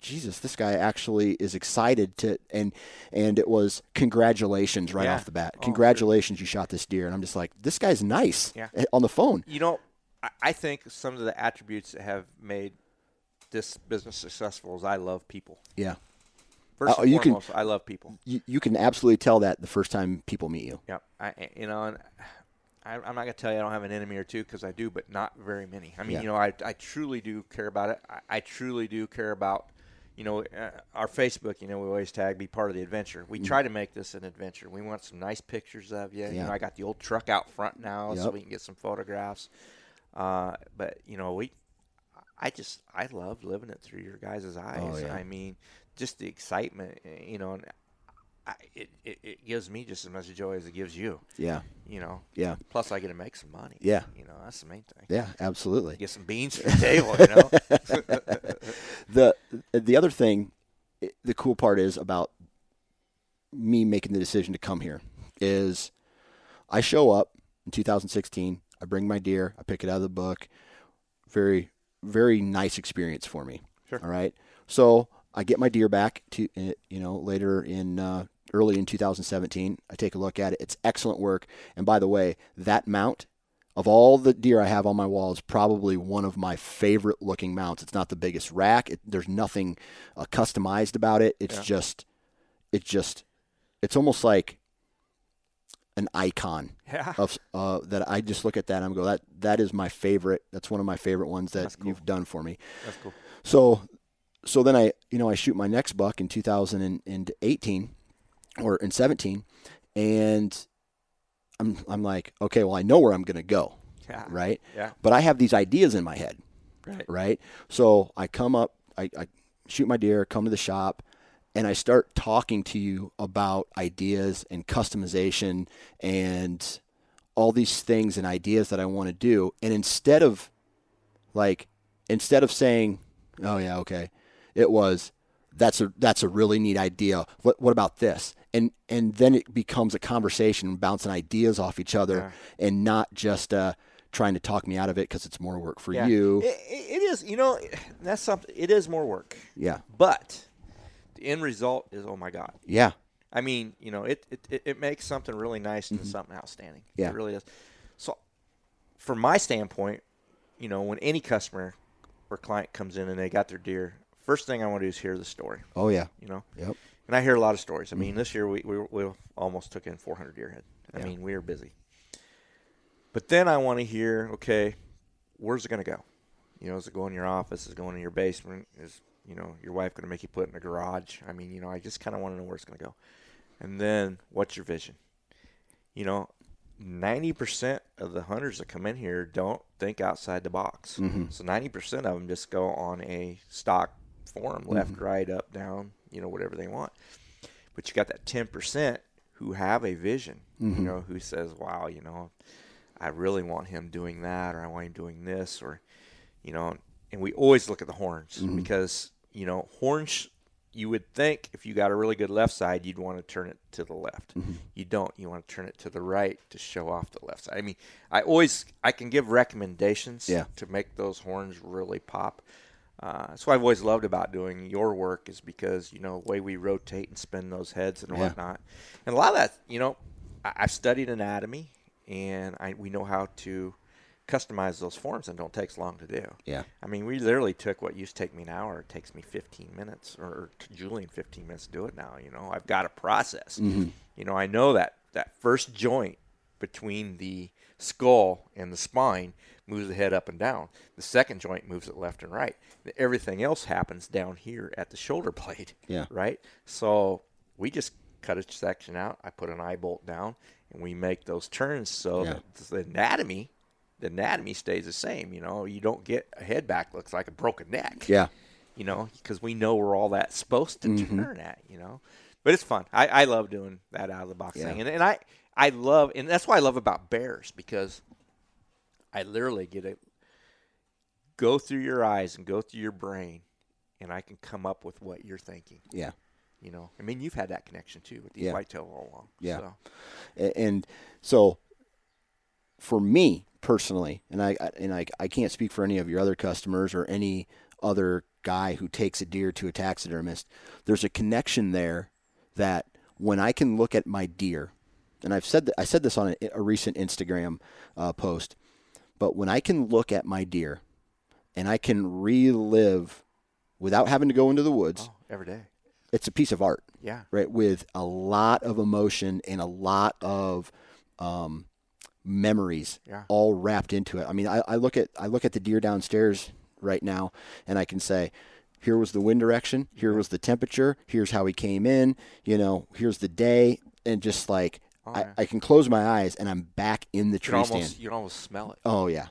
jesus this guy actually is excited to and and it was congratulations right Yeah. off the bat Oh, congratulations you shot this deer and i'm just like this guy's nice Yeah. eh, on the phone You know, I, I think some of the attributes that have made this business successful is I love people. yeah First Uh, you can- I love people. you, you can absolutely tell that the first time people meet you Yeah, I, you know, and I, I'm not gonna tell you I don't have an enemy or two because I do, but not very many. I mean, Yeah. you know, I, I truly do care about it. I, I truly do care about, you know, uh, our Facebook. You know, we always tag be part of the adventure. We try to make this an adventure. We want some nice pictures of you. You Mm. Yeah. know, I got the old truck out front now, so we can get some photographs. Uh, but you know, we, I just I love living it through your guys' eyes. Oh, yeah. I mean, just the excitement, eh, you know, and I, it, it it gives me just as much joy as it gives you yeah you know. yeah Plus, I get to make some money. Yeah. You know, that's the main thing. yeah absolutely Get some beans for the table, you know. the the other thing the cool part is about me making the decision to come here is I show up in 2016 I bring my deer I pick it out of the book very very nice experience for me Sure. all right so I get my deer back to uh, you know later in uh, early in 2017 I take a look at it it's excellent work and by the way that mount of all the deer I have on my wall, is probably one of my favorite looking mounts. It's not the biggest rack. It, there's nothing uh, customized about it. It's Yeah. just, it's just, it's almost like an icon yeah. of uh, that. I just look at that and I'm go that that is my favorite. That's one of my favorite ones that cool. you've done for me. That's cool. So, so then I, you know, I shoot my next buck in 2018 or in 17, and I'm, I'm like, okay, well, I know where I'm going to go, Yeah. right? Yeah. But I have these ideas in my head, Right. right? So I come up, I, I shoot my deer, come to the shop, and I start talking to you about ideas and customization and all these things and ideas that I want to do. And instead of like, instead of saying, "Oh yeah, okay," it was, "That's a that's a really neat idea. What what about this?" And and then it becomes a conversation, bouncing ideas off each other, and not just uh, trying to talk me out of it because it's more work for Yeah. you. It, it it is. You know, that's something. It is more work, yeah, but the end result is oh my god. Yeah. I mean, you know, it it, it, makes something really nice into something outstanding. Mm-hmm. Yeah. It really does. So, from my standpoint, you know, when any customer or client comes in and they got their deer, first thing I want to do is hear the story. Oh yeah. You know, Yep. and I hear a lot of stories. I mean, this year we, we, we almost took in 400 deer head. I Yeah. mean, we are busy. But then I want to hear, okay, where's it going to go? You know, is it going in your office? Is it going in your basement? Is, you know, your wife going to make you put it in a garage? I mean, you know, I just kind of want to know where it's going to go. And then what's your vision? You know, 90% of the hunters that come in here don't think outside the box. Mm-hmm. So 90% of them just go on a stock form, left, right, up, down, you know, whatever they want. But you got that 10% who have a vision, Mm-hmm. you know, who says, wow, you know, I really want him doing that, or I want him doing this, or, you know, and we always look at the horns Mm-hmm. because, you know, horns, you would think if you got a really good left side, you'd want to turn it to the left. Mm-hmm. You don't. You want to turn it to the right to show off the left side. I mean, I always, I can give recommendations Yeah. to make those horns really pop. Uh, that's what I've always loved about doing your work is because you know the way we rotate and spin those heads and Yeah. whatnot, and a lot of that, you know, I, I've studied anatomy and I we know how to customize those forms and don't take as long to do. Yeah. I mean, we literally took what used to take me an hour. It takes me 15 minutes, or to Julian 15 minutes to do it now. You know, I've got a process. Mm-hmm. You know, I know that that first joint between the skull and the spine moves the head up and down. The second joint moves it left and right. Everything else happens down here at the shoulder blade. Yeah. Right. So we just cut a section out. I put an eye bolt down, and we make those turns so Yeah. that the anatomy, the anatomy stays the same. You know, you don't get a head back looks like a broken neck Yeah. you know, because we know where all that's supposed to Mm-hmm. turn at, you know. But it's fun. I, I love doing that out of the box Yeah. thing, and and I I love, and that's what I love about bears because I literally get to go through your eyes and go through your brain, and I can come up with what you're thinking. Yeah. You know, I mean, you've had that connection too with these Yeah. whitetail all along. Yeah. So, and so for me personally and I I- and I, I can't speak for any of your other customers or any other guy who takes a deer to a taxidermist there's a connection there that when I can look at my deer and I've said that I said this on a, a recent Instagram uh, post but when I can look at my deer and I can relive without having to go into the woods oh, every day. it's a piece of art Yeah. right with a lot of emotion and a lot of um, memories Yeah. all wrapped into it i mean I, I look at i look at the deer downstairs right now and i can say here was the wind direction here was the temperature here's how he came in you know here's the day and just like Oh, I, yeah. I can close my eyes and i'm back in the You tree can stand you can almost smell it. Oh yeah,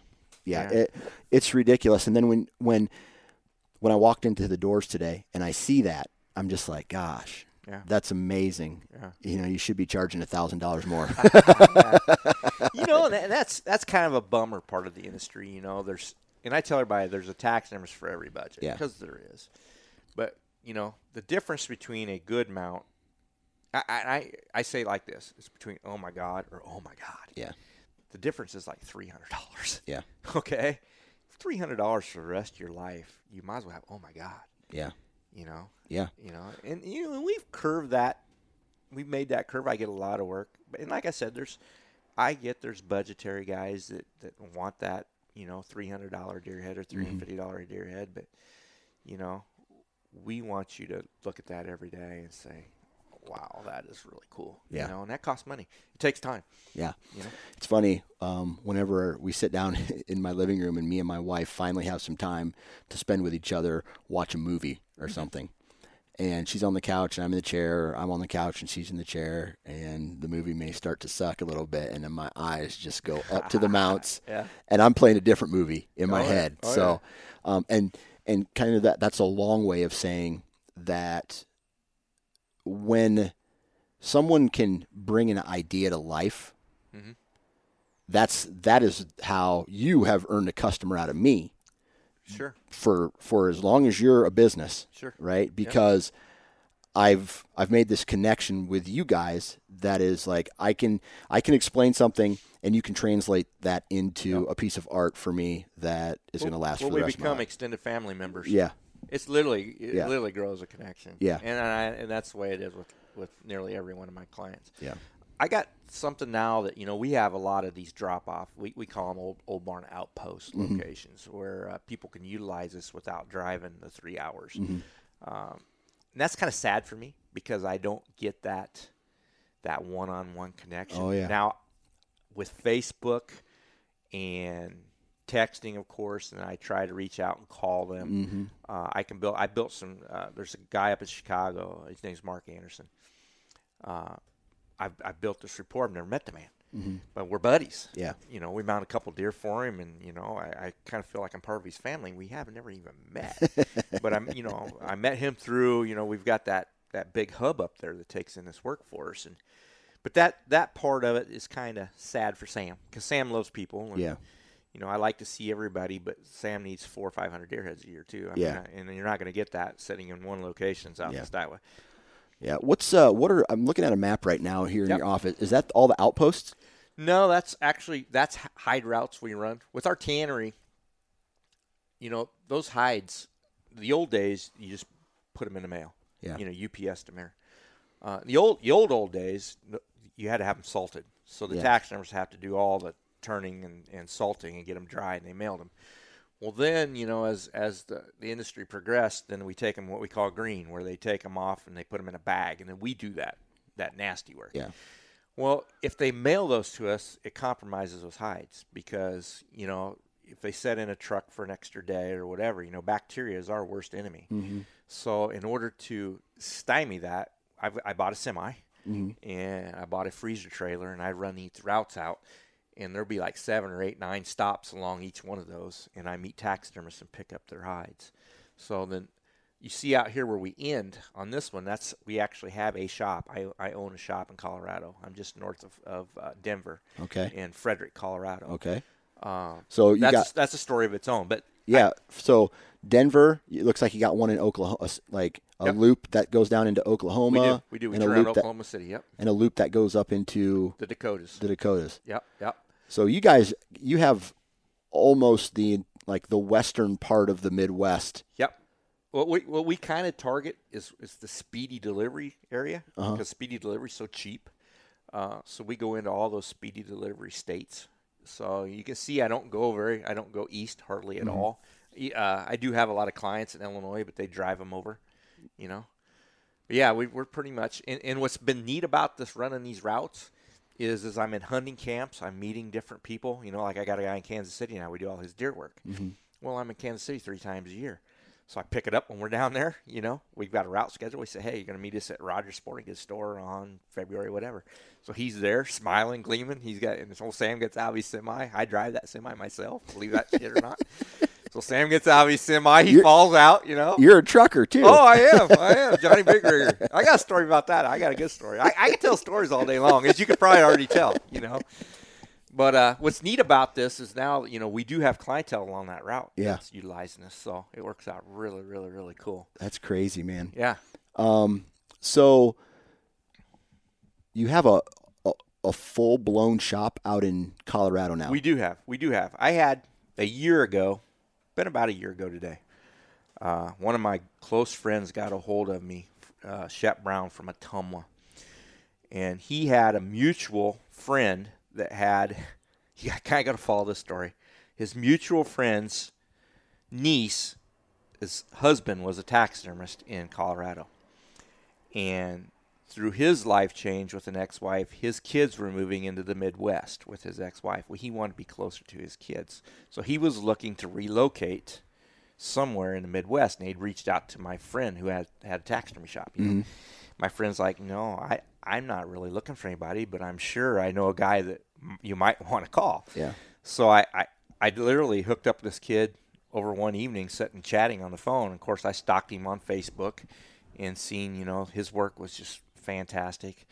yeah. Yeah. It, it's ridiculous. And then when when when I walked into the doors today and I see that, I'm just like, gosh, Yeah. that's amazing. Yeah. You know, you should be charging a thousand dollars more. you know, and that's that's kind of a bummer part of the industry. You know, there's and I tell everybody there's a taxidermists for every budget Yeah. because there is. But you know, the difference between a good mount, I, I I I say like this: it's between oh my god or oh my god. yeah, The difference is like three hundred dollars. yeah, Okay, three hundred dollars for the rest of your life. You might as well have oh my god. yeah, You know, yeah, you know, and you know, we've curved that. We've made that curve. I get a lot of work, but and like I said, there's, I get there's budgetary guys that that want that, you know, three hundred dollar deer head or three hundred mm-hmm. fifty dollar deer head, but you know, we want you to look at that every day and say, wow, that is really cool. Yeah. You know, and that costs money. It takes time. yeah. You know. It's funny. Um, whenever we sit down in my living room and me and my wife finally have some time to spend with each other, watch a movie or something, and she's on the couch and I'm in the chair, or I'm on the couch and she's in the chair, and the movie may start to suck a little bit, and then my eyes just go up to the mounts, Yeah. and I'm playing a different movie in my Oh, yeah. head. Oh, so, um, and and kind of that that's a long way of saying that when someone can bring an idea to life, Mhm. that's that is how you have earned a customer out of me Sure. for for as long as you're a business, Sure. right? Because I've I've made this connection with you guys that is like I can I can explain something and you can translate that into a piece of art for me that is going to last Well, for the we rest of my become extended family members. Yeah, It's literally it Yeah. literally grows a connection. Yeah. and I, and that's the way it is with with nearly every one of my clients. Yeah. I got something now that you know we have a lot of these drop off. We we call them old old barn outpost Mm-hmm. locations where uh, people can utilize this without driving the three hours. Mm-hmm. Um, and that's kind of sad for me because I don't get that that one on one connection. Oh, yeah. Now with Facebook and texting, of course, and I try to reach out and call them. Mm-hmm. Uh, I can build. I built some. Uh, there's a guy up in Chicago. His name's Mark Anderson. Uh, I've, I've built this rapport. I've never met the man, but we're buddies. Yeah. You know, we mount a couple deer for him, and you know, I, I kind of feel like I'm part of his family. We have never even met, but I'm, you know, I met him through. You know, we've got that that big hub up there that takes in this workforce, and but that that part of it is kind of sad for Sam because Sam loves people. And, Yeah. You know, I like to see everybody, but Sam needs four or five hundred deer heads a year too. I Yeah. mean, and you're not going to get that sitting in one location south Yeah. of Iowa. Yeah. What's uh? What are I'm looking at a map right now here in Yep. your office. Is that all the outposts? No, that's actually that's hide routes we run with our tannery. You know, those hides. The old days, you just put them in the mail. Yeah. You know, UPS to mail. Uh, the old the old old days, you had to have them salted. So the Yeah. numbers have to do all the turning and, and salting and get them dry, and they mailed them. Well, then you know, as as the, the industry progressed, then we take them what we call green, where they take them off and they put them in a bag, and then we do that that nasty work. Yeah. Well, if they mail those to us, it compromises those hides because, you know, if they set in a truck for an extra day or whatever, you know, bacteria is our worst enemy. Mm-hmm. So, in order to stymie that, I've, I bought a semi mm-hmm. and I bought a freezer trailer and I run these routes out. And there'll be like seven or eight, nine stops along each one of those. And I meet taxidermists and pick up their hides. So then you see out here where we end on this one that's we actually have a shop i, I own a shop in colorado i'm just north of, of uh, denver Okay. in frederick colorado Okay. um, So you that's, got that's a story of its own but yeah. So Denver, it looks like you got one in Oklahoma, like a Yep. loop that goes down into Oklahoma. we do we do we and a loop that oklahoma city yep and a loop that goes up into the dakotas the Dakotas. yep yep So you guys, you have almost the like the western part of the Midwest. Yep. What we what we kind of target is is the speedy delivery area Uh-huh. because speedy delivery is so cheap. Uh, so we go into all those speedy delivery states. So you can see I don't go very I don't go east hardly Mm-hmm. at all. E- Uh, I do have a lot of clients in Illinois, but they drive them over. You know. But yeah, we, we're pretty much. And, and what's been neat about this running these routes is is I'm in hunting camps. I'm meeting different people. You know, like I got a guy in Kansas City now. We do all his deer work. Mm-hmm. Well, I'm in Kansas City three times a year. So I pick it up when we're down there. You know, we've got a route schedule. We say, hey, you're going to meet us at Rogers Sporting Goods store on February, whatever. So he's there, smiling, gleaming. He's got, and this whole Sam gets out of his semi. I drive that semi myself, believe that shit or not. So Sam gets out of his semi. He You're- falls out, you know. You're a trucker too. Oh, I am. I am. Johnny Big Rigger. I got a story about that. I got a good story. I, I can tell stories all day long, as you could probably already tell, you know. But uh, what's neat about this is now, you know, we do have clientele along that route Yeah. that's utilizing this. So it works out really, really, really cool. That's crazy, man. Yeah. Um, so you have a a, a full blown shop out in Colorado now. We do have. We do have. I had a year ago, been about a year ago today. Uh, one of my close friends got a hold of me, uh, Shep Brown from Ottumwa, and he had a mutual friend that had. You kind of got to follow this story. His mutual friend's niece, his husband was a taxidermist in Colorado, and through his life change with an ex-wife, his kids were moving into the Midwest with his ex-wife. Well, he wanted to be closer to his kids, so he was looking to relocate somewhere in the Midwest. And he'd reached out to my friend who had had a taxidermy shop. You know? Mm-hmm. My friend's like, "No, I I'm not really looking for anybody, but I'm sure I know a guy that you might want to call." Yeah. So I, I I literally hooked up this kid over one evening, sitting chatting on the phone. Of course, I stalked him on Facebook and seen, you know, his work was just fantastic.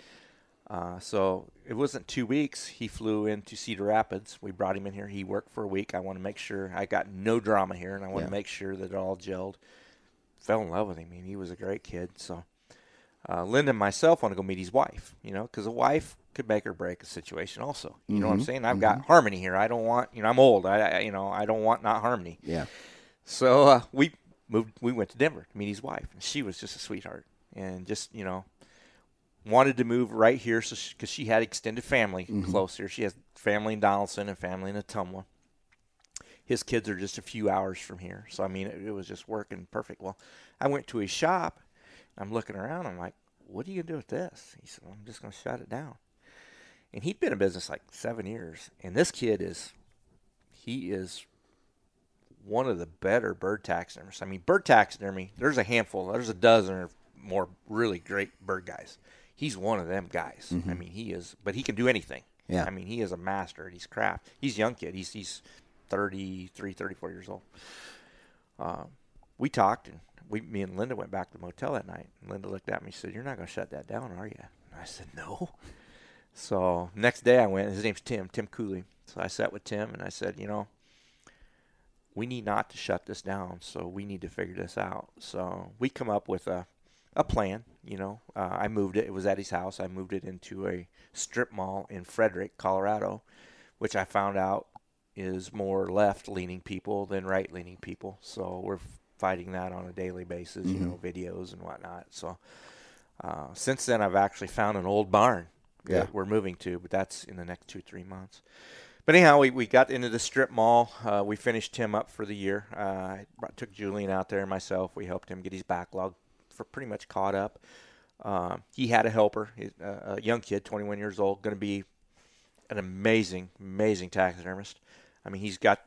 Uh, so it wasn't two weeks. He flew into Cedar Rapids. We brought him in here. He worked for a week. I want to make sure I got no drama here, and I want Yeah. to make sure that it all gelled. Fell in love with him. I mean, he was a great kid. So uh, Linda and myself want to go meet his wife. You know, because a wife could make or break a situation. Also, you know what I'm saying? I've got harmony here. I don't want. You know, I'm old. I, I you know I don't want not harmony. Yeah. So uh, we moved. We went to Denver to meet his wife, and she was just a sweetheart, and just you know wanted to move right here, so because she, she, had extended family mm-hmm. close here. She has family in Donnellson and family in Ottumwa. His kids are just a few hours from here, so I mean it, it was just working perfect. Well, I went to his shop. I'm looking around. I'm like, "What are you gonna do with this?" He said, "I'm just gonna shut it down." And he'd been in business like seven years, and this kid is, he is one of the better bird taxidermists. I mean, bird taxidermy. There's a handful. There's a dozen or more really great bird guys he's one of them guys. Mm-hmm. I mean, he is, but he can do anything. Yeah. I mean, he is a master at his craft. He's a young kid. He's he's 33, 34 years old. Um, we talked, and we, me and Linda went back to the motel that night. And Linda looked at me and said, "You're not going to shut that down, are you?" And I said, "No." So next day I went. His name's Tim, Tim Cooley. So I sat with Tim and I said, "You know, we need not to shut this down. So we need to figure this out." So we come up with a a plan. You know, uh, I moved it. It was at his house. I moved it into a strip mall in Frederick, Colorado, which I found out is more left-leaning people than right-leaning people. So we're fighting that on a daily basis. Mm-hmm. You know, videos and whatnot. So uh, since then, I've actually found an old barn yeah. that we're moving to, but that's in the next two three months. But anyhow, we, we got into the strip mall. Uh, we finished him up for the year. Uh, I brought, took Julian out there and myself. We helped him get his backlog for pretty much caught up. Um, he had a helper, a young kid, 21 years old, going to be an amazing, amazing taxidermist. I mean, he's got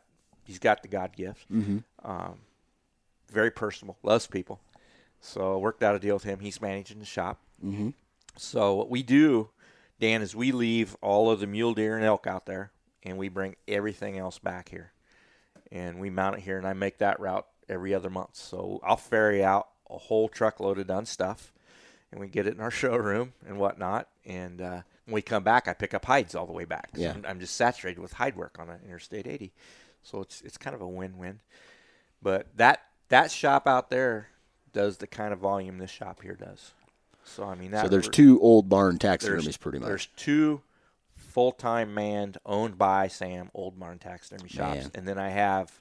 he's got the God gift. Mm-hmm. Um, very personable, loves people. So worked out a deal with him. He's managing the shop. Mm-hmm. So what we do, Dan, is we leave all of the mule deer and elk out there, and we bring everything else back here, and we mount it here. And I make that route every other month. So I'll ferry out a whole truckload of done stuff, and we get it in our showroom and whatnot. And uh, when we come back, I pick up hides all the way back. So yeah. I'm, I'm, just saturated with hide work on an Interstate 80, so it's it's kind of a win-win. But that that shop out there does the kind of volume this shop here does. So I mean, so there's two old barn taxidermies, pretty much. There's two full-time manned, owned by Sam old barn taxidermy shops, Man. and then I have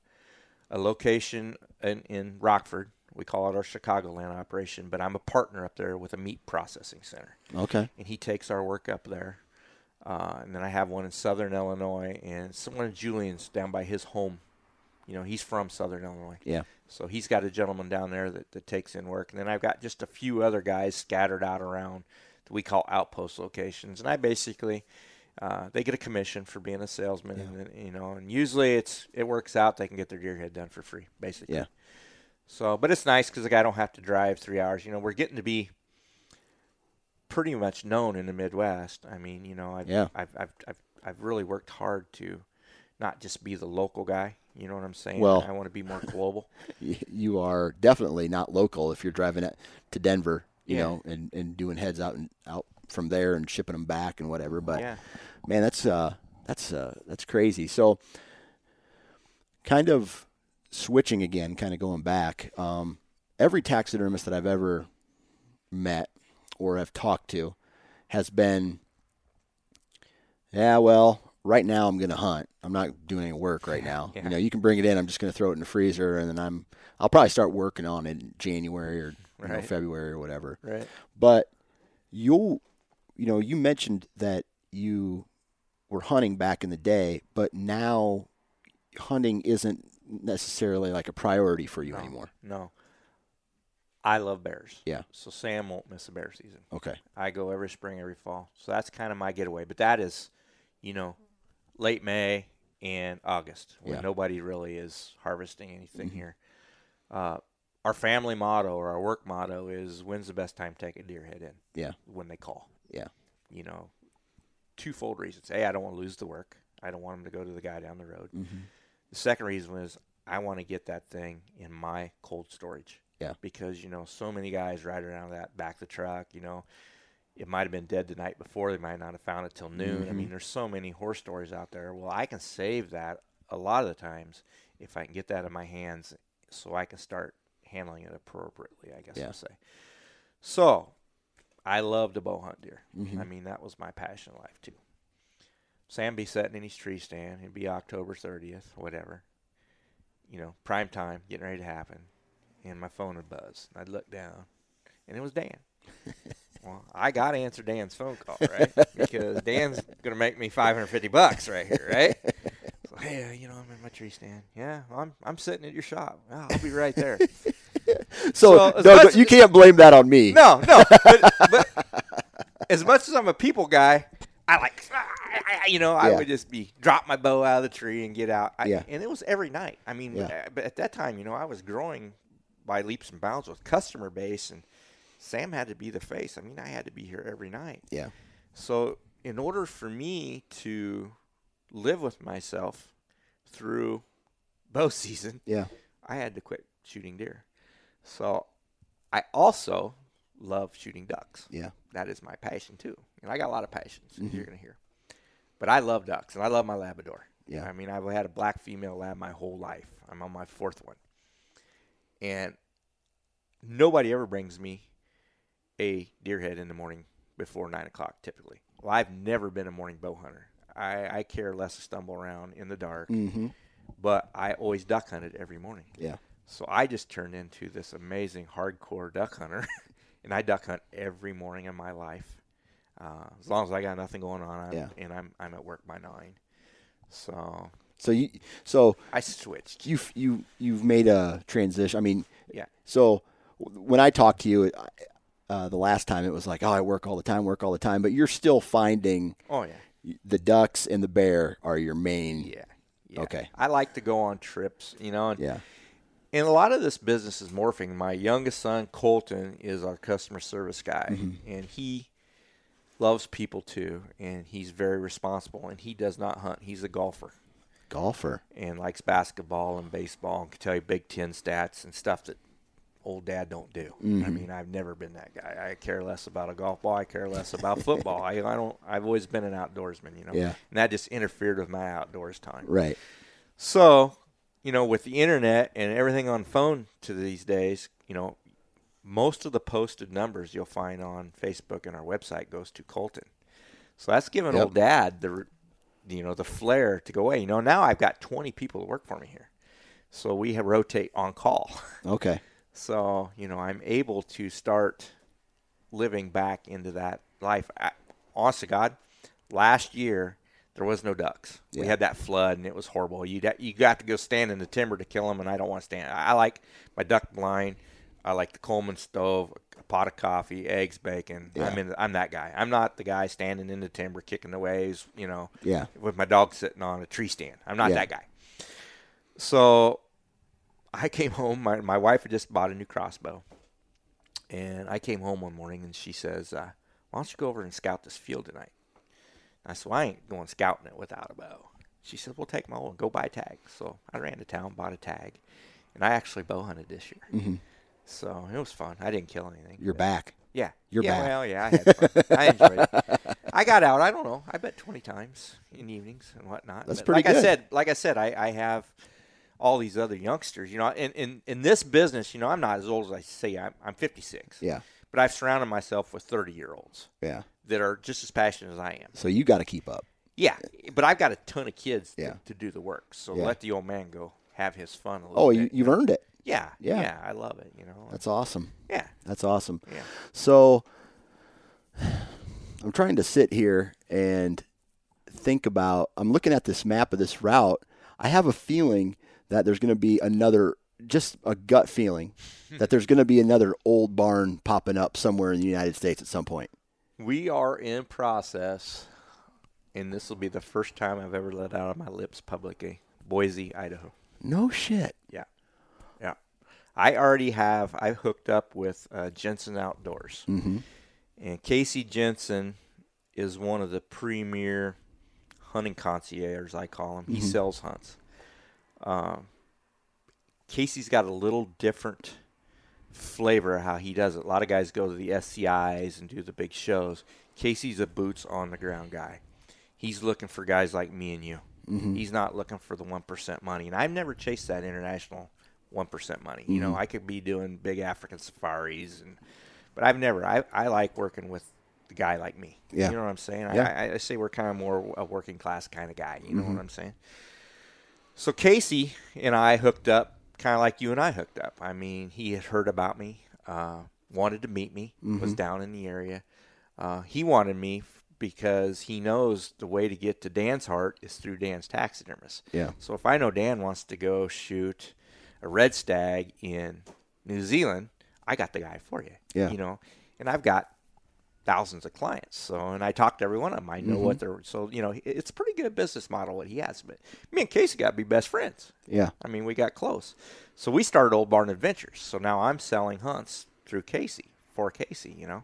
a location in, in Rockford we call it our Chicagoland operation, but I'm a partner up there with a meat processing center. Okay. And he takes our work up there. Uh, and then I have one in Southern Illinois, and someone in Julian's down by his home. You know, he's from Southern Illinois. Yeah. So he's got a gentleman down there that, that takes in work. And then I've got just a few other guys scattered out around that we call outpost locations. And I basically, uh, they get a commission for being a salesman. Yeah. And, you know, and usually it's it works out. They can get their deer head done for free, basically. Yeah. So, but it's nice because the guy don't have to drive three hours. You know, we're getting to be pretty much known in the Midwest. I mean, you know, I've, yeah. I've, I've, I've, I've really worked hard to not just be the local guy. You know what I'm saying? Well, I want to be more global. You are definitely not local if you're driving to Denver, you yeah. know, and, and doing heads out and out from there and shipping them back and whatever. But yeah. man, that's uh, that's uh, that's crazy. So, kind of switching again, kind of going back, um, every taxidermist that I've ever met or have talked to has been, yeah, well, right now I'm going to hunt. I'm not doing any work right now. Yeah. You know, you can bring it in. I'm just going to throw it in the freezer, and then I'm I'll probably start working on it in January or right. know, February or whatever. Right. But you, you know, you mentioned that you were hunting back in the day, but now hunting isn't necessarily like a priority for you no, anymore. No. I love bears. Yeah. So Sam won't miss a bear season. Okay. I go every spring, every fall. So that's kind of my getaway. But that is, you know, late May and August when yeah. nobody really is harvesting anything mm-hmm. here. Uh, our family motto or our work motto is when's the best time to take a deer head in? Yeah. When they call. Yeah. You know, twofold reasons. A, I don't want to lose the work. I don't want them to go to the guy down the road. Mm-hmm. The second reason was I want to get that thing in my cold storage. Yeah. Because, you know, so many guys ride around that back the truck, you know. It might have been dead the night before. They might not have found it till noon. Mm-hmm. I mean, there's so many horror stories out there. Well, I can save that a lot of the times if I can get that in my hands so I can start handling it appropriately, I guess yeah. I'll say. So, I love to bow hunt deer. Mm-hmm. I mean, that was my passion in life, too. Sam be sitting in his tree stand. It'd be October 30th, whatever. You know, prime time, getting ready to happen. and my phone would buzz. And I'd look down, and it was Dan. well, I got to answer Dan's phone call, right? because Dan's gonna make me 550 bucks right here, right? So, hey, you know, I'm in my tree stand. Yeah, I'm I'm sitting at your shop. Oh, I'll be right there. So, So, no, you can't blame that on me. No, no. But, but as much as I'm a people guy, I like, you know, I Yeah. would just be drop my bow out of the tree and get out. I, Yeah. And it was every night. I mean, Yeah. uh, but at that time, you know, I was growing by leaps and bounds with customer base, and Sam had to be the face. I mean, I had to be here every night. Yeah. So, in order for me to live with myself through bow season, Yeah. I had to quit shooting deer. So I also love shooting ducks. Yeah. That is my passion too. And I got a lot of passions Mm-hmm. you're going to hear. But I love ducks and I love my Labrador. Yeah. I mean, I've had a black female lab my whole life. I'm on my fourth one. And nobody ever brings me a deer head in the morning before nine o'clock typically. Well, I've never been a morning bow hunter. I, I care less to stumble around in the dark, Mm-hmm. but I always duck hunted every morning. Yeah. So I just turned into this amazing hardcore duck hunter, and I duck hunt every morning of my life. Uh, as long as I got nothing going on, I'm, Yeah. and I'm I'm at work by nine. So So you, so I switched. you, you, you've made a transition. I mean, Yeah. So when I talked to you uh, the last time, it was like, oh, I work all the time, work all the time, but you're still finding Oh yeah, the ducks and the bear are your main. yeah, yeah. Okay. I like to go on trips, you know, and, Yeah. and a lot of this business is morphing. My youngest son Colton is our customer service guy, Mm-hmm. and he loves people too, and he's very responsible. And he does not hunt; he's a golfer. Golfer. and likes basketball and baseball and can tell you Big Ten stats and stuff that old dad don't do. Mm-hmm. I mean, I've never been that guy. I care less about a golf ball. I care less about football. I, I don't. I've always been an outdoorsman, you know. Yeah. And that just interfered with my outdoors time. Right. So, you know, with the internet and everything on phone to these days, you know, most of the posted numbers you'll find on Facebook and our website goes to Colton. So that's giving Yep. old dad the, you know, the flair to go away. You know, now I've got 20 people to work for me here. So we have rotate on call. Okay. So, you know, I'm able to start living back into that life. I, honest to God, last year there was no ducks. We had that flood and it was horrible. You you got to go stand in the timber to kill them, and I don't want to stand. I like my duck blind. I like the Coleman stove, a pot of coffee, eggs, bacon. Yeah. I'm in. I'm that guy. I'm not the guy standing in the timber kicking the waves. You know, Yeah. with my dog sitting on a tree stand. I'm not Yeah. that guy. So I came home. My, my wife had just bought a new crossbow. And I came home one morning and she says, uh, Why don't you go over and scout this field tonight? I said, well, I ain't going scouting it without a bow. She said, Well, take my own, go buy a tag. So I ran to town, bought a tag, and I actually bow hunted this year. Mhm. So it was fun. I didn't kill anything. You're back. yeah. You're yeah, back. Well, yeah, I had fun. I enjoyed it. I got out. I don't know. I bet twenty times in evenings and whatnot. That's But pretty like I said, like I said, I, I have all these other youngsters. You know, in, in in this business, you know, I'm not as old as I say. I'm I'm 56. Yeah. But I've surrounded myself with 30 year olds Yeah. that are just as passionate as I am. So you got to keep up. Yeah, but I've got a ton of kids Yeah. to, to do the work. So Yeah. let the old man go have his fun a little Oh, bit. you, you've earned it. Yeah, Yeah. yeah, I love it. You know, That's awesome. yeah, That's awesome. yeah. So I'm trying to sit here and think about I'm looking at this map of this route. I have a feeling that there's going to be another just a gut feeling that there's going to be another old barn popping up somewhere in the United States at some point. We are in process, and this will be the first time I've ever let out of my lips publicly. Boise, Idaho. No shit. Yeah, yeah. I already have. I hooked up with uh, Jensen Outdoors, Mhm. and Casey Jensen is one of the premier hunting concierges. I call him. He sells hunts. Um, Casey's got a little different flavor of how he does it. A lot of guys go to the SCIs and do the big shows. Casey's a boots on the ground guy. He's looking for guys like me and you. He's not looking for the one percent money, and I've never chased that international one percent money. You know, I could be doing big African safaris, and but I've never. I I like working with the guy like me. Yeah. you know what I'm saying. Yeah. I, I, say we're kind of more a working class kind of guy. You know what I'm saying. So Casey and I hooked up kind of like you and I hooked up. I mean, he had heard about me, uh, wanted to meet me, was down in the area. Uh, he wanted me f- because he knows the way to get to Dan's heart is through Dan's taxidermist. Yeah. So if I know Dan wants to go shoot a red stag in New Zealand, I got the guy for you. Yeah. You know, and I've got thousands of clients. So, and I talk to every one of them. I know what mm-hmm. they're. So, you know, it's a pretty good business model what he has. But me and Casey got to be best friends. Yeah. I mean, we got close. So we started Old Barn Adventures. So now I'm selling hunts through Casey for Casey. You know.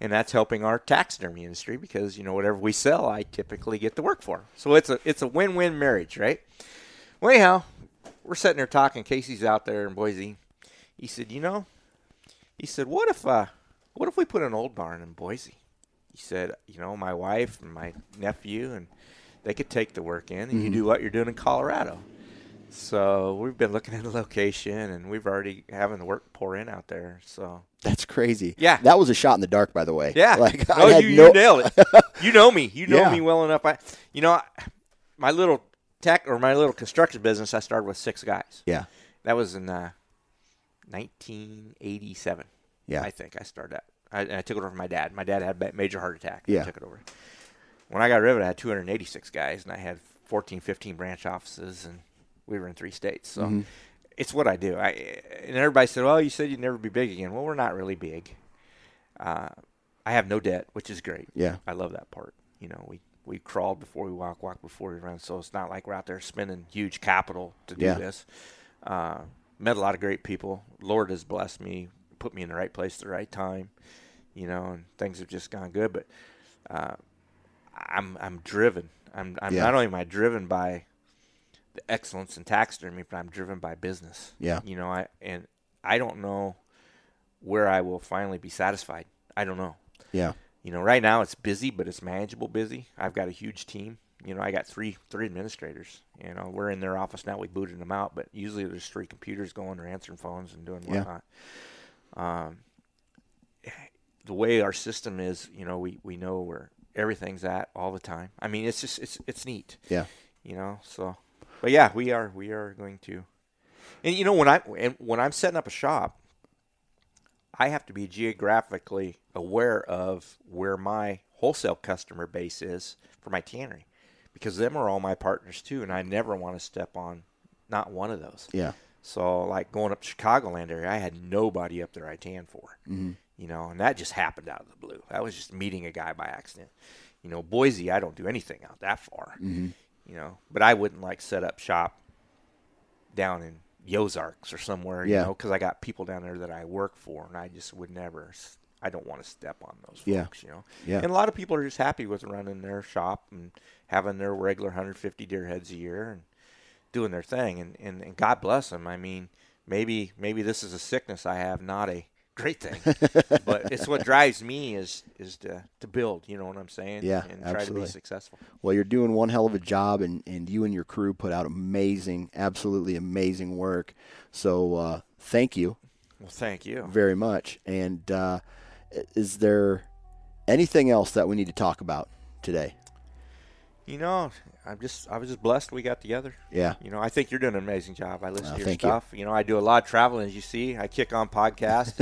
And that's helping our taxidermy industry because you know whatever we sell, I typically get to work for. So it's a it's a win-win marriage, right? Well, anyhow, we're sitting there talking. Casey's out there in Boise. He said, "You know," he said, "What if uh, what if we put an old barn in Boise?" He said, "You know, my wife and my nephew, and they could take the work in, and you do what you're doing in Colorado." So we've been looking at a location, and we've already having the work pour in out there. So That's crazy. Yeah. That was a shot in the dark, by the way. yeah, Like no, I had you, no. you nailed it. You know me. You know Yeah. me well enough. I, you know, I, my little tech or my little construction business, I started with six guys. yeah. That was in uh, 1987. Yeah. I think I started that. I, I took it over from my dad. My dad had a major heart attack. Yeah. I took it over. When I got rid of it, I had 286 guys, and I had 14, 15 branch offices, and we were in three states. So Mm-hmm. it's what I do. I and everybody said, "Well, you said you'd never be big again." Well, we're not really big. Uh, I have no debt, which is great. Yeah. I love that part. You know, we we crawled before we walk, walk before we run. So it's not like we're out there spending huge capital to do Yeah. this. Uh, met a lot of great people. Lord has blessed me, put me in the right place at the right time. You know, and things have just gone good. But uh, I'm I'm driven. I'm I'm Yeah. not only am I driven by the excellence in taxidermy, but I'm driven by business. Yeah. You know, I and I don't know where I will finally be satisfied. I don't know. Yeah. You know, right now it's busy, but it's manageable busy. I've got a huge team. You know, I got three three administrators. You know, we're in their office now. We booted them out, but usually there's three computers going. They're answering phones and doing Yeah. whatnot. Um, the way our system is, you know, we, we know where everything's at all the time. I mean, it's just it's it's neat. Yeah. You know, so but yeah, we are we are going to. And you know, when I and when I'm setting up a shop, I have to be geographically aware of where my wholesale customer base is for my tannery, because them are all my partners too, and I never want to step on not one of those. Yeah. So like going up to Chicagoland area, I had nobody up there I tan for. Mm-hmm. You know, and that just happened out of the blue. I was just meeting a guy by accident. You know, Boise, I don't do anything out that far. Mm-hmm. You know, but I wouldn't like set up shop down in Ozarks or somewhere. You Yeah. know, because I got people down there that I work for, and I just would never. I don't want to step on those Yeah. folks. You know. Yeah. And a lot of people are just happy with running their shop and having their regular 150 deer heads a year and doing their thing and, and, and God bless them. I mean, maybe maybe this is a sickness I have, not a great thing. but it's what drives me is is to, to build, you know what I'm saying? Yeah, and try to absolutely. be successful. Well, you're doing one hell of a job, and, and you and your crew put out amazing, absolutely amazing work. So uh, thank you Well, thank you. very much. And uh, is there anything else that we need to talk about today? You know, I'm just I was just blessed we got together. Yeah. You know, I think you're doing an amazing job. I listen Oh, to your thank you. stuff. You. know, I do a lot of traveling, as you see. I kick on podcasts.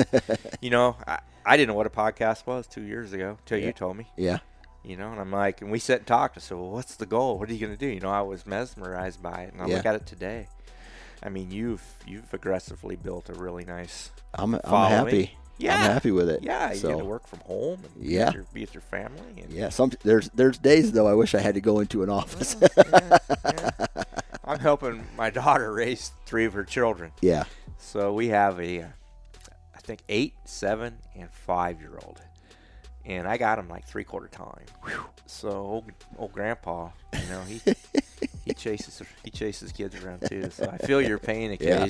you know, I, I didn't know what a podcast was two years ago till Yeah. you told me. Yeah. You know, and I'm like, and we sat and talked. I said, well, what's the goal? What are you going to do? You know, I was mesmerized by it, and I Yeah. look at it today. I mean, you've you've aggressively built a really nice. I'm, I'm happy. Yeah, I'm happy with it. Yeah, you So, get to work from home. And be Yeah. with your, be with your family. And Yeah. Some there's there's days though I wish I had to go into an office. I'm helping my daughter raise three of her children. yeah. So we have a, uh, think eight, seven, and five year old, and I got him like three quarter time. So old, old grandpa, you know, he he chases he chases kids around too. So I feel your pain Yeah.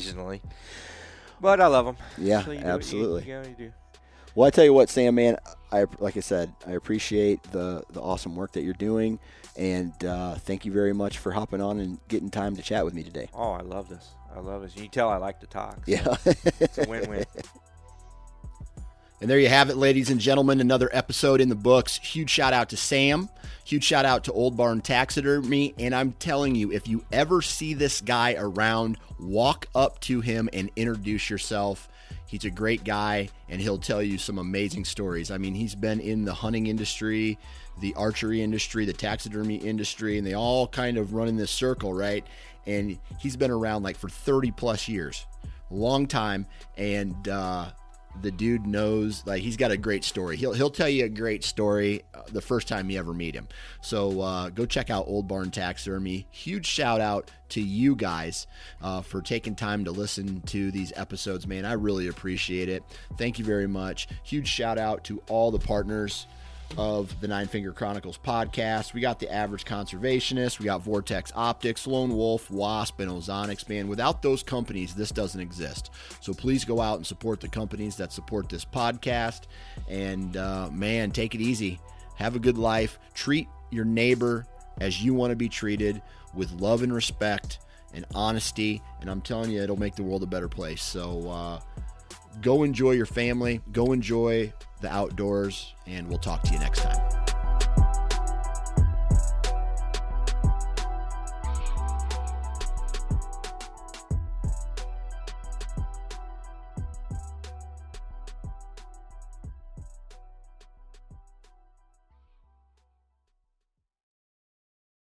But I love them. Yeah, So do what you- absolutely. You. Well, I tell you what, Sam, man, I like I said, I appreciate the the awesome work that you're doing, and uh, thank you very much for hopping on and getting time to chat with me today. Oh, I love this. I love this. You can tell I like to talk. so Yeah. it's a win-win. And there you have it, ladies and gentlemen. Another episode in the books. Huge shout out to Sam. Huge shout out to Old Barn Taxidermy. And I'm telling you, if you ever see this guy around, walk up to him and introduce yourself. He's a great guy and he'll tell you some amazing stories. I mean, he's been in the hunting industry, the archery industry, the taxidermy industry, and they all kind of run in this circle, right? And he's been around like for 30 plus years, long time. And, uh, the dude knows like he's got a great story. He'll he'll tell you a great story uh, the first time you ever meet him. So uh, go check out Old Barn Taxidermy. Huge shout out to you guys uh, for taking time to listen to these episodes, man. I really appreciate it. Thank you very much. Huge shout out to all the partners of the Nine Finger Chronicles podcast. We got the Average Conservationist, we got Vortex Optics, Lone Wolf, Wasp, and Ozonics. Man, without those companies, this doesn't exist. So please go out and support the companies that support this podcast. And uh, man, take it easy. Have a good life. Treat your neighbor as you want to be treated with love and respect and honesty. And I'm telling you, it'll make the world a better place. So, uh, go enjoy your family, go enjoy the outdoors, and we'll talk to you next time.